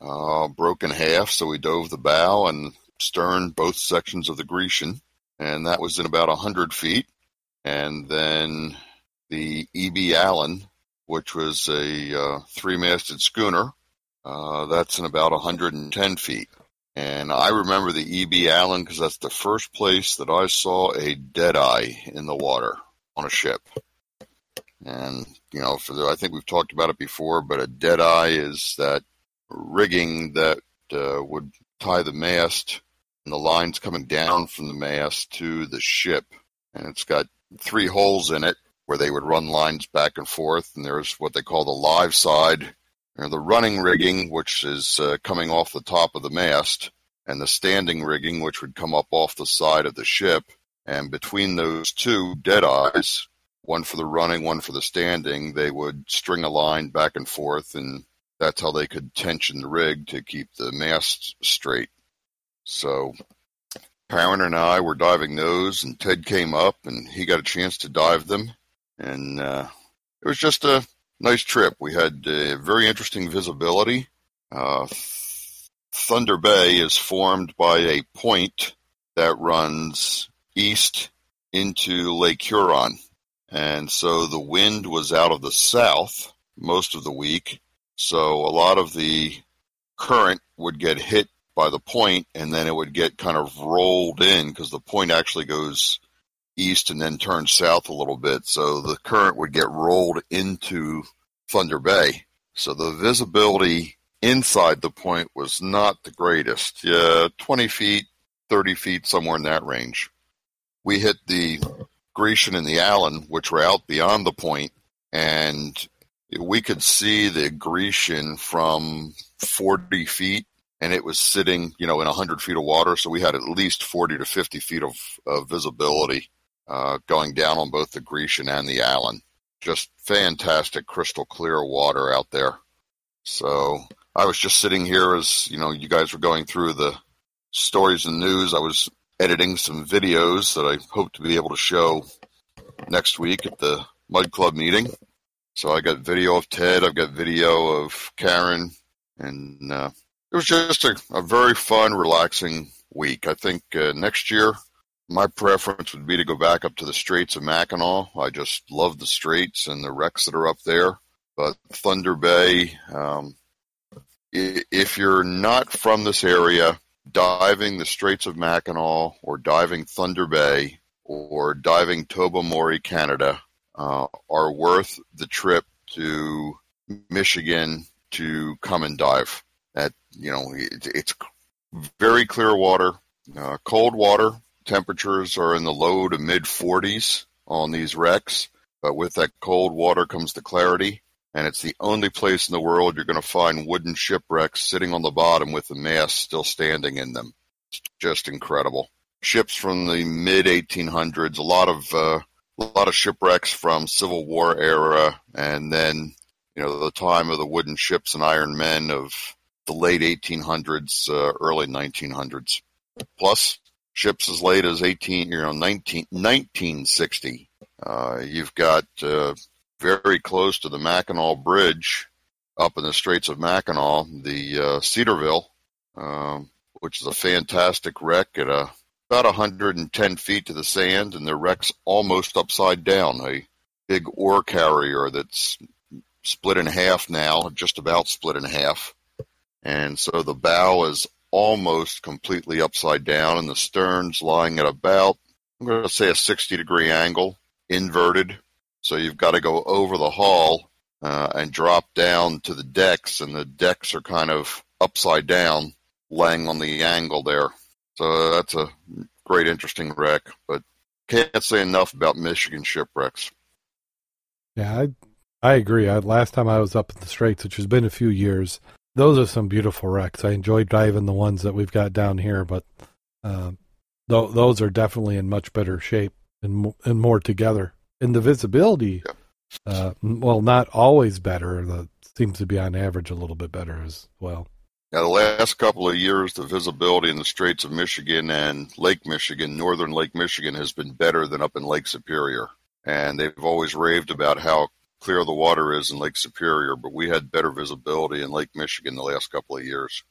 Uh, broke in half, so we dove the bow and stern both sections of the Grecian, and that was in about 100 feet. And then the E.B. Allen, which was a uh, three masted schooner, uh, that's in about 110 feet. And I remember the E.B. Allen because that's the first place that I saw a dead eye in the water on a ship. And, you know, for the, I think we've talked about it before, but a dead eye is that rigging that uh, would tie the mast and the lines coming down from the mast to the ship. And it's got three holes in it where they would run lines back and forth. And there's what they call the live side, or the running rigging, which is uh, coming off the top of the mast, and the standing rigging, which would come up off the side of the ship. And between those two dead eyes, one for the running, one for the standing, they would string a line back and forth, and that's how they could tension the rig to keep the mast straight. So Karen and I were diving those, and Ted came up and he got a chance to dive them, and uh, it was just a nice trip. We had uh, very interesting visibility. Uh, Thunder Bay is formed by a point that runs east into Lake Huron. And so the wind was out of the south most of the week. So a lot of the current would get hit by the point and then it would get kind of rolled in because the point actually goes east and then turns south a little bit. So the current would get rolled into Thunder Bay. So the visibility inside the point was not the greatest. Yeah, 20 feet, 30 feet, somewhere in that range. We hit the Grecian and the Allen, which were out beyond the point, and we could see the Grecian from 40 feet, and it was sitting, you know, in 100 feet of water. So we had at least 40 to 50 feet of, of visibility uh, going down on both the Grecian and the Allen. Just fantastic, crystal clear water out there. So I was just sitting here as you know, you guys were going through the stories and news. I was editing some videos that I hope to be able to show next week at the Mud Club meeting. So I got video of Ted, I've got video of Karen, and uh, it was just a, a, very fun, relaxing week. I think uh, next year my preference would be to go back up to the Straits of Mackinac. I just love the Straits and the wrecks that are up there. But Thunder Bay, um, if you're not from this area, diving the Straits of Mackinac or diving Thunder Bay or diving Tobermory, Canada, uh, are worth the trip to Michigan to come and dive. At you know, it, it's very clear water, uh, cold water. Temperatures are in the low to mid 40s on these wrecks, but with that cold water comes the clarity and it's the only place in the world you're going to find wooden shipwrecks sitting on the bottom with the mast still standing in them. It's just incredible. Ships from the mid 1800s, a lot of uh, a lot of shipwrecks from Civil War era, and then you know the time of the wooden ships and iron men of the late 1800s, uh, early 1900s. Plus ships as late as 18, you know, 19, 1960. Uh, you've got uh, very close to the Mackinac Bridge up in the Straits of Mackinac, the uh, Cedarville, um, which is a fantastic wreck at a, about 110 feet to the sand, and the wreck's almost upside down. A big ore carrier that's split in half now, just about split in half. And so the bow is almost completely upside down, and the stern's lying at about, I'm going to say, a 60 degree angle, inverted so you've got to go over the hull uh, and drop down to the decks, and the decks are kind of upside down, laying on the angle there. So that's a great, interesting wreck. But can't say enough about Michigan shipwrecks. Yeah, I I agree. I, last time I was up in the Straits, which has been a few years, those are some beautiful wrecks. I enjoy diving the ones that we've got down here, but uh, th- those are definitely in much better shape and and more together and the visibility, uh, well, not always better. The seems to be on average a little bit better as well. Now, the last couple of years, the visibility in the Straits of Michigan and Lake Michigan, northern Lake Michigan, has been better than up in Lake Superior. And they've always raved about how clear the water is in Lake Superior, but we had better visibility in Lake Michigan the last couple of years.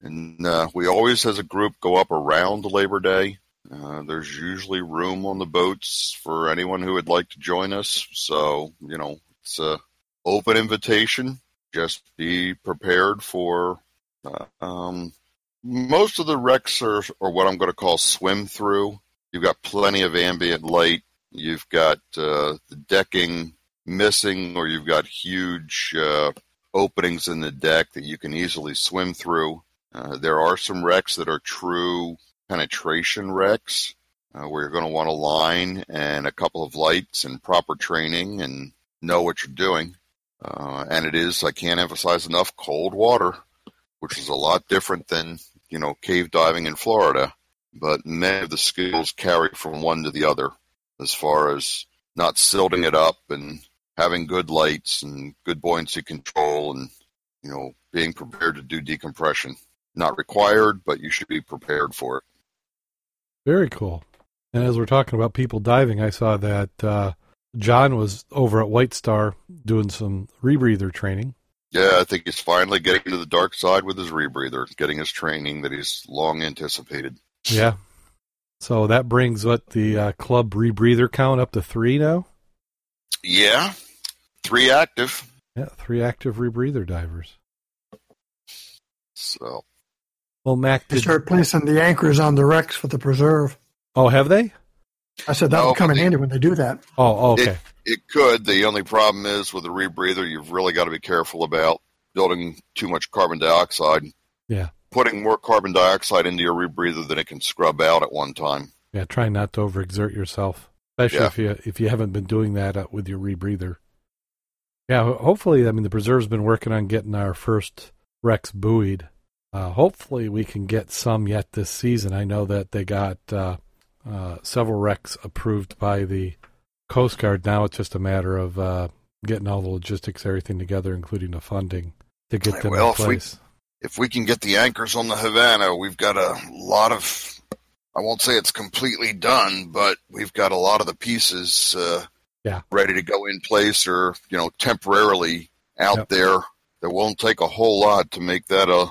And uh, we always, as a group, go up around Labor Day. Uh, there's usually room on the boats for anyone who would like to join us. So, you know, it's an open invitation. Just be prepared for um, most of the wrecks are, are what I'm going to call swim through. You've got plenty of ambient light. You've got uh, the decking missing, or you've got huge uh, openings in the deck that you can easily swim through. Uh, there are some wrecks that are true penetration wrecks, uh, where you're going to want a line and a couple of lights and proper training and know what you're doing. Uh, and it is, I can't emphasize enough, cold water, which is a lot different than you know, cave diving in Florida, but many of the skills carry from one to the other as far as not silting it up and having good lights and good buoyancy control and, you know, being prepared to do decompression. Not required, but you should be prepared for it. Very cool. And as we're talking about people diving, I saw that uh, John was over at White Star doing some rebreather training. Yeah, I think he's finally getting to the dark side with his rebreather, getting his training that he's long anticipated. Yeah. So that brings what the uh, club rebreather count up to three now. Yeah, three active. Yeah, three active rebreather divers. So, well, Mac, did... they start placing the anchors on the wrecks for the preserve. Oh, have they? I said that no, would come in handy when they do that. Oh, oh okay. It, it could. The only problem is with a rebreather, you've really got to be careful about building too much carbon dioxide. Yeah. Putting more carbon dioxide into your rebreather than it can scrub out at one time. Yeah, try not to overexert yourself, especially yeah. if you if you haven't been doing that uh, with your rebreather. Yeah, hopefully, I mean the preserve's been working on getting our first wrecks buoyed. Uh, hopefully, we can get some yet this season. I know that they got uh, uh, several wrecks approved by the Coast Guard. Now it's just a matter of uh, getting all the logistics, everything together, including the funding to get them well, in place. If we, if we can get the anchors on the Havana, we've got a lot of. I won't say it's completely done, but we've got a lot of the pieces uh, yeah. ready to go in place or you know temporarily out yep. there. That won't take a whole lot to make that a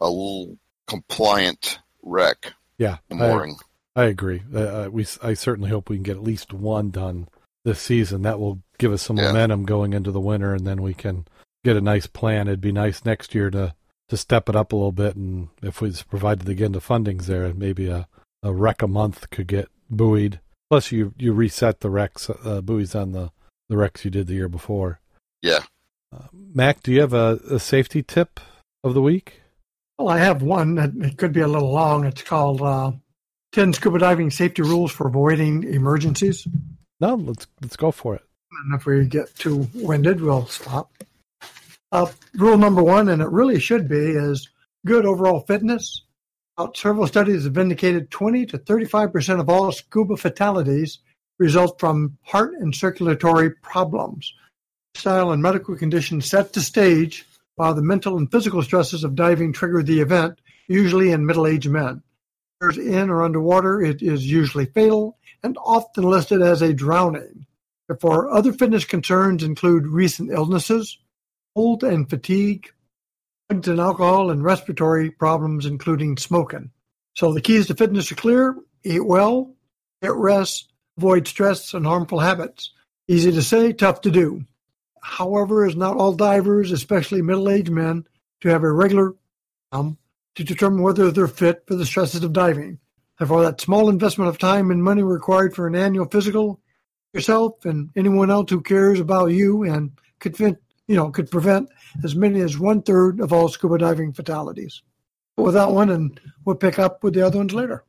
a little compliant wreck. Yeah, mooring. I agree. Uh, uh, we I certainly hope we can get at least one done this season. That will give us some yeah. momentum going into the winter, and then we can get a nice plan. It'd be nice next year to to step it up a little bit, and if we provided again the fundings there, maybe a a wreck a month could get buoyed. Plus, you you reset the wrecks uh, buoys on the the wrecks you did the year before. Yeah. Uh, Mac, do you have a, a safety tip of the week? Well, I have one. It could be a little long. It's called uh, 10 scuba diving safety rules for avoiding emergencies. No, let's let's go for it. And if we get too winded, we'll stop. Uh, rule number one, and it really should be, is good overall fitness. Uh, several studies have indicated 20 to 35 percent of all scuba fatalities result from heart and circulatory problems. Style and medical conditions set the stage, while the mental and physical stresses of diving trigger the event, usually in middle-aged men in or underwater, it is usually fatal and often listed as a drowning. Therefore, other fitness concerns include recent illnesses, cold and fatigue, drugs and alcohol, and respiratory problems, including smoking. So the keys to fitness are clear eat well, get rest, avoid stress and harmful habits. Easy to say, tough to do. However, it's not all divers, especially middle aged men, to have a regular um, to determine whether they're fit for the stresses of diving. Therefore, that small investment of time and money required for an annual physical, yourself and anyone else who cares about you and could fit, you know could prevent as many as one third of all scuba diving fatalities. But with that one, and we'll pick up with the other ones later.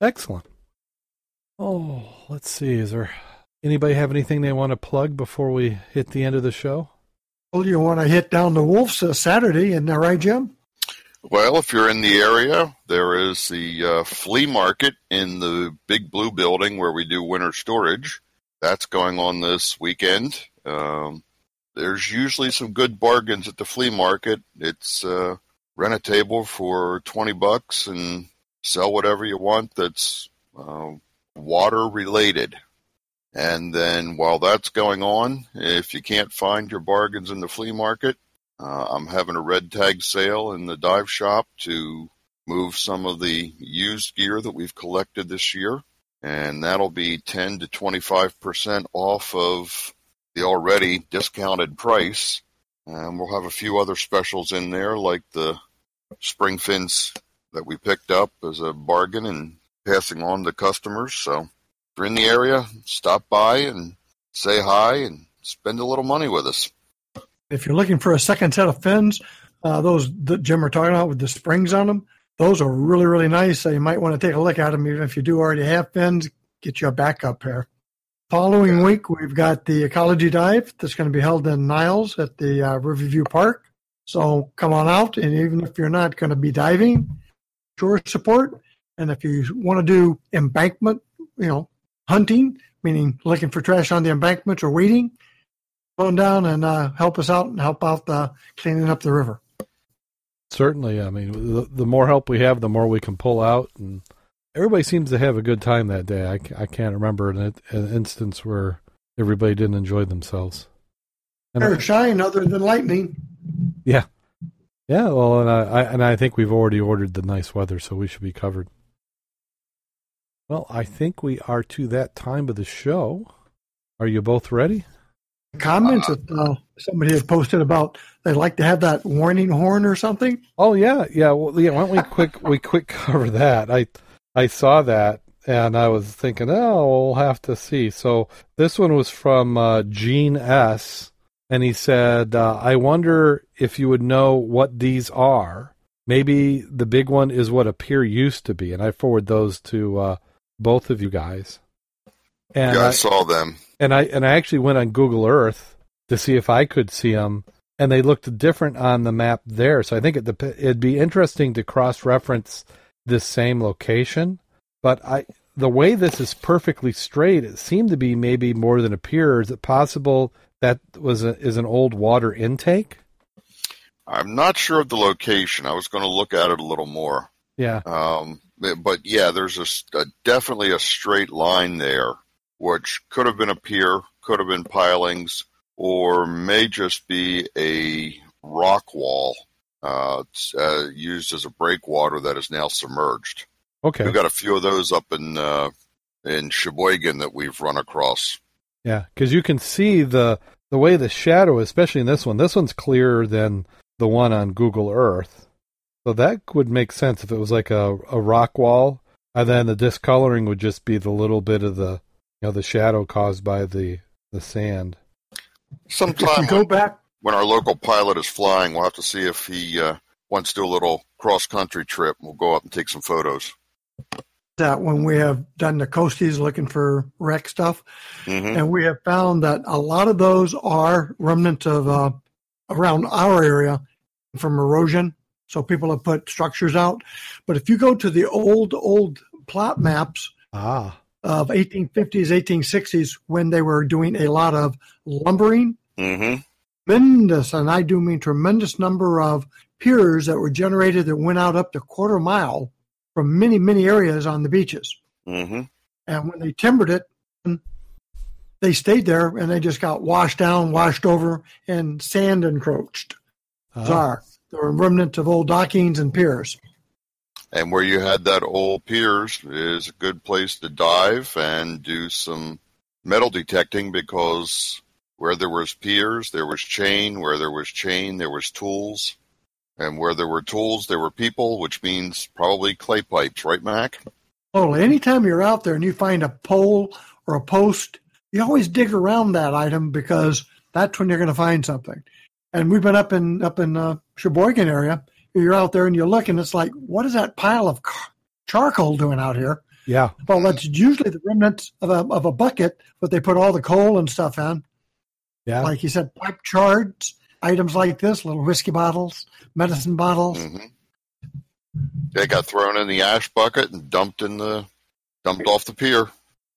Excellent. Oh, let's see. Is there anybody have anything they want to plug before we hit the end of the show? Well, you want to hit down the Wolves uh, Saturday, isn't that right, Jim? Well, if you're in the area, there is the uh, flea market in the big blue building where we do winter storage. That's going on this weekend. Um, there's usually some good bargains at the flea market. It's uh, rent a table for 20 bucks and sell whatever you want that's uh, water related. And then while that's going on, if you can't find your bargains in the flea market, uh, I'm having a red tag sale in the dive shop to move some of the used gear that we've collected this year. And that'll be 10 to 25% off of the already discounted price. And we'll have a few other specials in there, like the spring fins that we picked up as a bargain and passing on to customers. So if you're in the area, stop by and say hi and spend a little money with us. If you're looking for a second set of fins, uh, those that Jim were talking about with the springs on them, those are really, really nice. So you might want to take a look at them, even if you do already have fins, get you a backup pair. Following week, we've got the Ecology Dive that's going to be held in Niles at the uh, Riverview Park. So come on out, and even if you're not going to be diving, shore support, and if you want to do embankment, you know, hunting, meaning looking for trash on the embankments or weeding, on down and uh, help us out and help out the cleaning up the river. Certainly, I mean, the, the more help we have, the more we can pull out, and everybody seems to have a good time that day. I, I can't remember an, an instance where everybody didn't enjoy themselves. And shine other than lightning. Yeah, yeah. Well, and I, I and I think we've already ordered the nice weather, so we should be covered. Well, I think we are to that time of the show. Are you both ready? Comments that uh, somebody had posted about they'd like to have that warning horn or something. Oh yeah, yeah. Well, yeah. Why don't we quick we quick cover that? I I saw that and I was thinking, oh, we'll have to see. So this one was from uh, Gene S, and he said, uh, I wonder if you would know what these are. Maybe the big one is what a pier used to be, and I forward those to uh, both of you guys. And yeah, I, I saw them, and I and I actually went on Google Earth to see if I could see them, and they looked different on the map there. So I think it, it'd be interesting to cross reference this same location. But I, the way this is perfectly straight, it seemed to be maybe more than a pier. Is it possible that was a, is an old water intake? I'm not sure of the location. I was going to look at it a little more. Yeah. Um, but yeah, there's a, a, definitely a straight line there, which could have been a pier, could have been pilings, or may just be a rock wall uh, uh, used as a breakwater that is now submerged. Okay, we've got a few of those up in uh, in Sheboygan that we've run across. Yeah, because you can see the the way the shadow, especially in this one. This one's clearer than the one on Google Earth, so that would make sense if it was like a a rock wall, and then the discoloring would just be the little bit of the know the shadow caused by the the sand. Sometime go back when our local pilot is flying, we'll have to see if he uh, wants to do a little cross country trip. We'll go up and take some photos. That when we have done the coasties looking for wreck stuff, mm-hmm. and we have found that a lot of those are remnants of uh, around our area from erosion. So people have put structures out. But if you go to the old old plot maps ah. Of 1850s, 1860s, when they were doing a lot of lumbering. Mm-hmm tremendous, and I do mean tremendous number of piers that were generated that went out up to a quarter mile from many, many areas on the beaches. Mm-hmm. And when they timbered it, they stayed there and they just got washed down, washed over, and sand encroached. Uh-huh. There were remnants of old dockings and piers. And where you had that old piers is a good place to dive and do some metal detecting because where there was piers, there was chain. Where there was chain, there was tools. And where there were tools, there were people, which means probably clay pipes, right, Mac? Totally. Anytime you're out there and you find a pole or a post, you always dig around that item because that's when you're going to find something. And we've been up in up in uh, Sheboygan area. You're out there and you look, and it's like, what is that pile of charcoal doing out here? Yeah. Well, that's usually the remnants of a of a bucket, but they put all the coal and stuff in. Yeah. Like you said, pipe charts, items like this, little whiskey bottles, medicine bottles. Mm-hmm. They got thrown in the ash bucket and dumped in the dumped off the pier.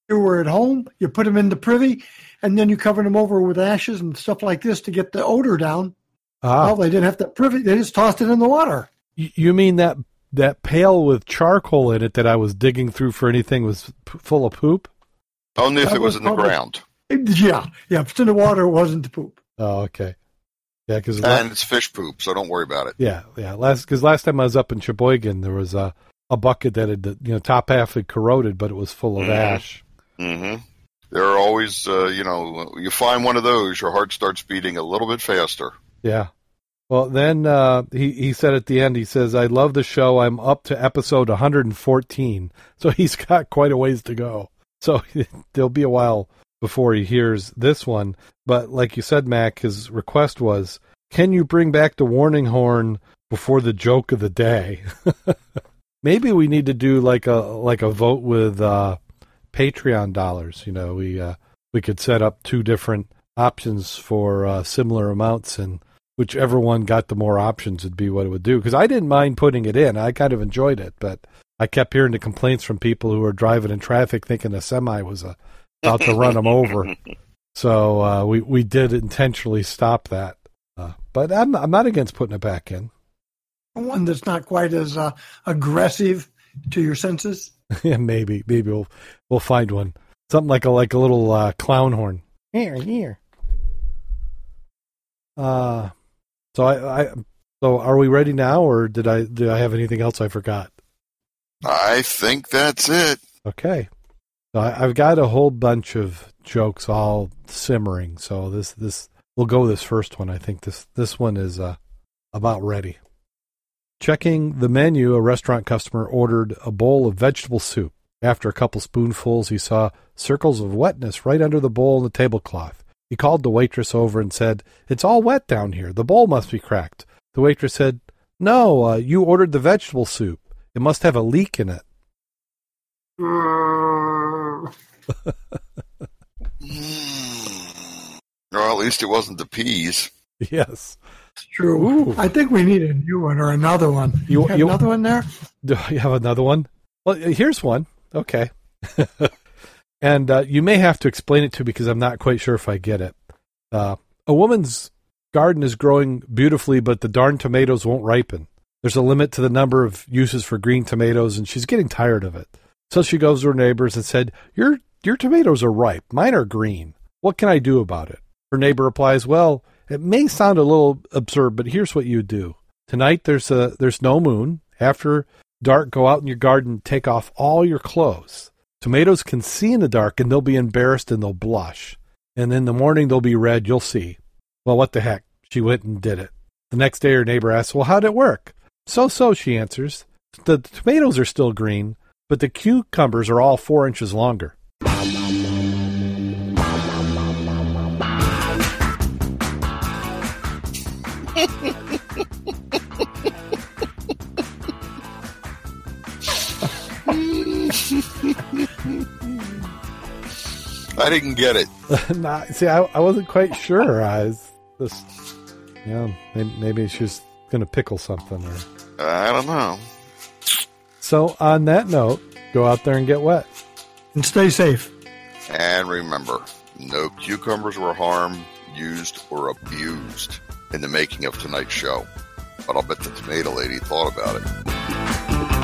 You were at home, you put them in the privy, and then you covered them over with ashes and stuff like this to get the odor down. Ah. Well, they didn't have to privy; they just tossed it in the water. You mean that that pail with charcoal in it that I was digging through for anything was p- full of poop? Only if That it was was in the probably- ground. Yeah, yeah. If it's in the water, it wasn't the poop. Oh, okay. Yeah, because And it's fish poop, so don't worry about it. yeah, yeah. Last because last time I was up in Sheboygan, there was a a bucket that had the you know top half had corroded, but it was full of Mhm. ash. hmm There are always, uh, you know, you find one of those, your heart starts beating a little bit faster. Yeah. Well, then uh, he he said at the end, he says, "I love the show. I'm up to episode 114, so he's got quite a ways to go. So there'll be a while before he hears this one. But like you said, Mac, his request was, "Can you bring back the warning horn before the joke of the day?" Maybe we need to do like a like a vote with uh, Patreon dollars. You know, we uh, we could set up two different options for uh, similar amounts and whichever one got the more options would be what it would do. Because I didn't mind putting it in. I kind of enjoyed it, but I kept hearing the complaints from people who were driving in traffic thinking a semi was uh, about to run them over. So uh, we we did intentionally stop that. Uh, but I'm I'm not against putting it back in. One that's not quite as uh, aggressive to your senses. yeah, maybe maybe we'll we'll find one. Something like a like a little uh, clown horn. Here, here. Uh so I, I so are we ready now or did I did I have anything else I forgot? I think that's it. Okay. So I, I've got a whole bunch of jokes all simmering. So this this we'll go this first one. I think this this one is uh about ready. Checking the menu, a restaurant customer ordered a bowl of vegetable soup. After a couple spoonfuls, he saw circles of wetness right under the bowl and the tablecloth. He called the waitress over and said, It's all wet down here. The bowl must be cracked. The waitress said, No, uh, you ordered the vegetable soup. It must have a leak in it. Or at least it wasn't the peas. Yes. It's true. Ooh. I think we need a new one or another one. You- You, have you- another one there? Do you have another one? Well, here's one. Okay. and uh, you may have to explain it to me because I'm not quite sure if I get it. Uh, a woman's garden is growing beautifully, but the darn tomatoes won't ripen. There's a limit to the number of uses for green tomatoes, and she's getting tired of it. So she goes to her neighbors and said, "Your your tomatoes are ripe. Mine are green. What can I do about it?" Her neighbor replies, "Well, it may sound a little absurd, but here's what you do. Tonight there's a there's no moon. After dark, go out in your garden, take off all your clothes. Tomatoes can see in the dark, and they'll be embarrassed and they'll blush. And in the morning they'll be red. You'll see. Well, what the heck? She went and did it. The next day, her neighbor asks, "Well, how'd it work?" So so, she answers. The tomatoes are still green, but the cucumbers are all four inches longer. I didn't get it. Not, see, I, I wasn't quite sure. I was just, you know, maybe, maybe she's going to pickle something. Or I don't know. so. On that note, go out there and get wet. And stay safe. And remember, no cucumbers were harmed, used, or abused in the making of tonight's show. But I'll bet the tomato lady thought about it.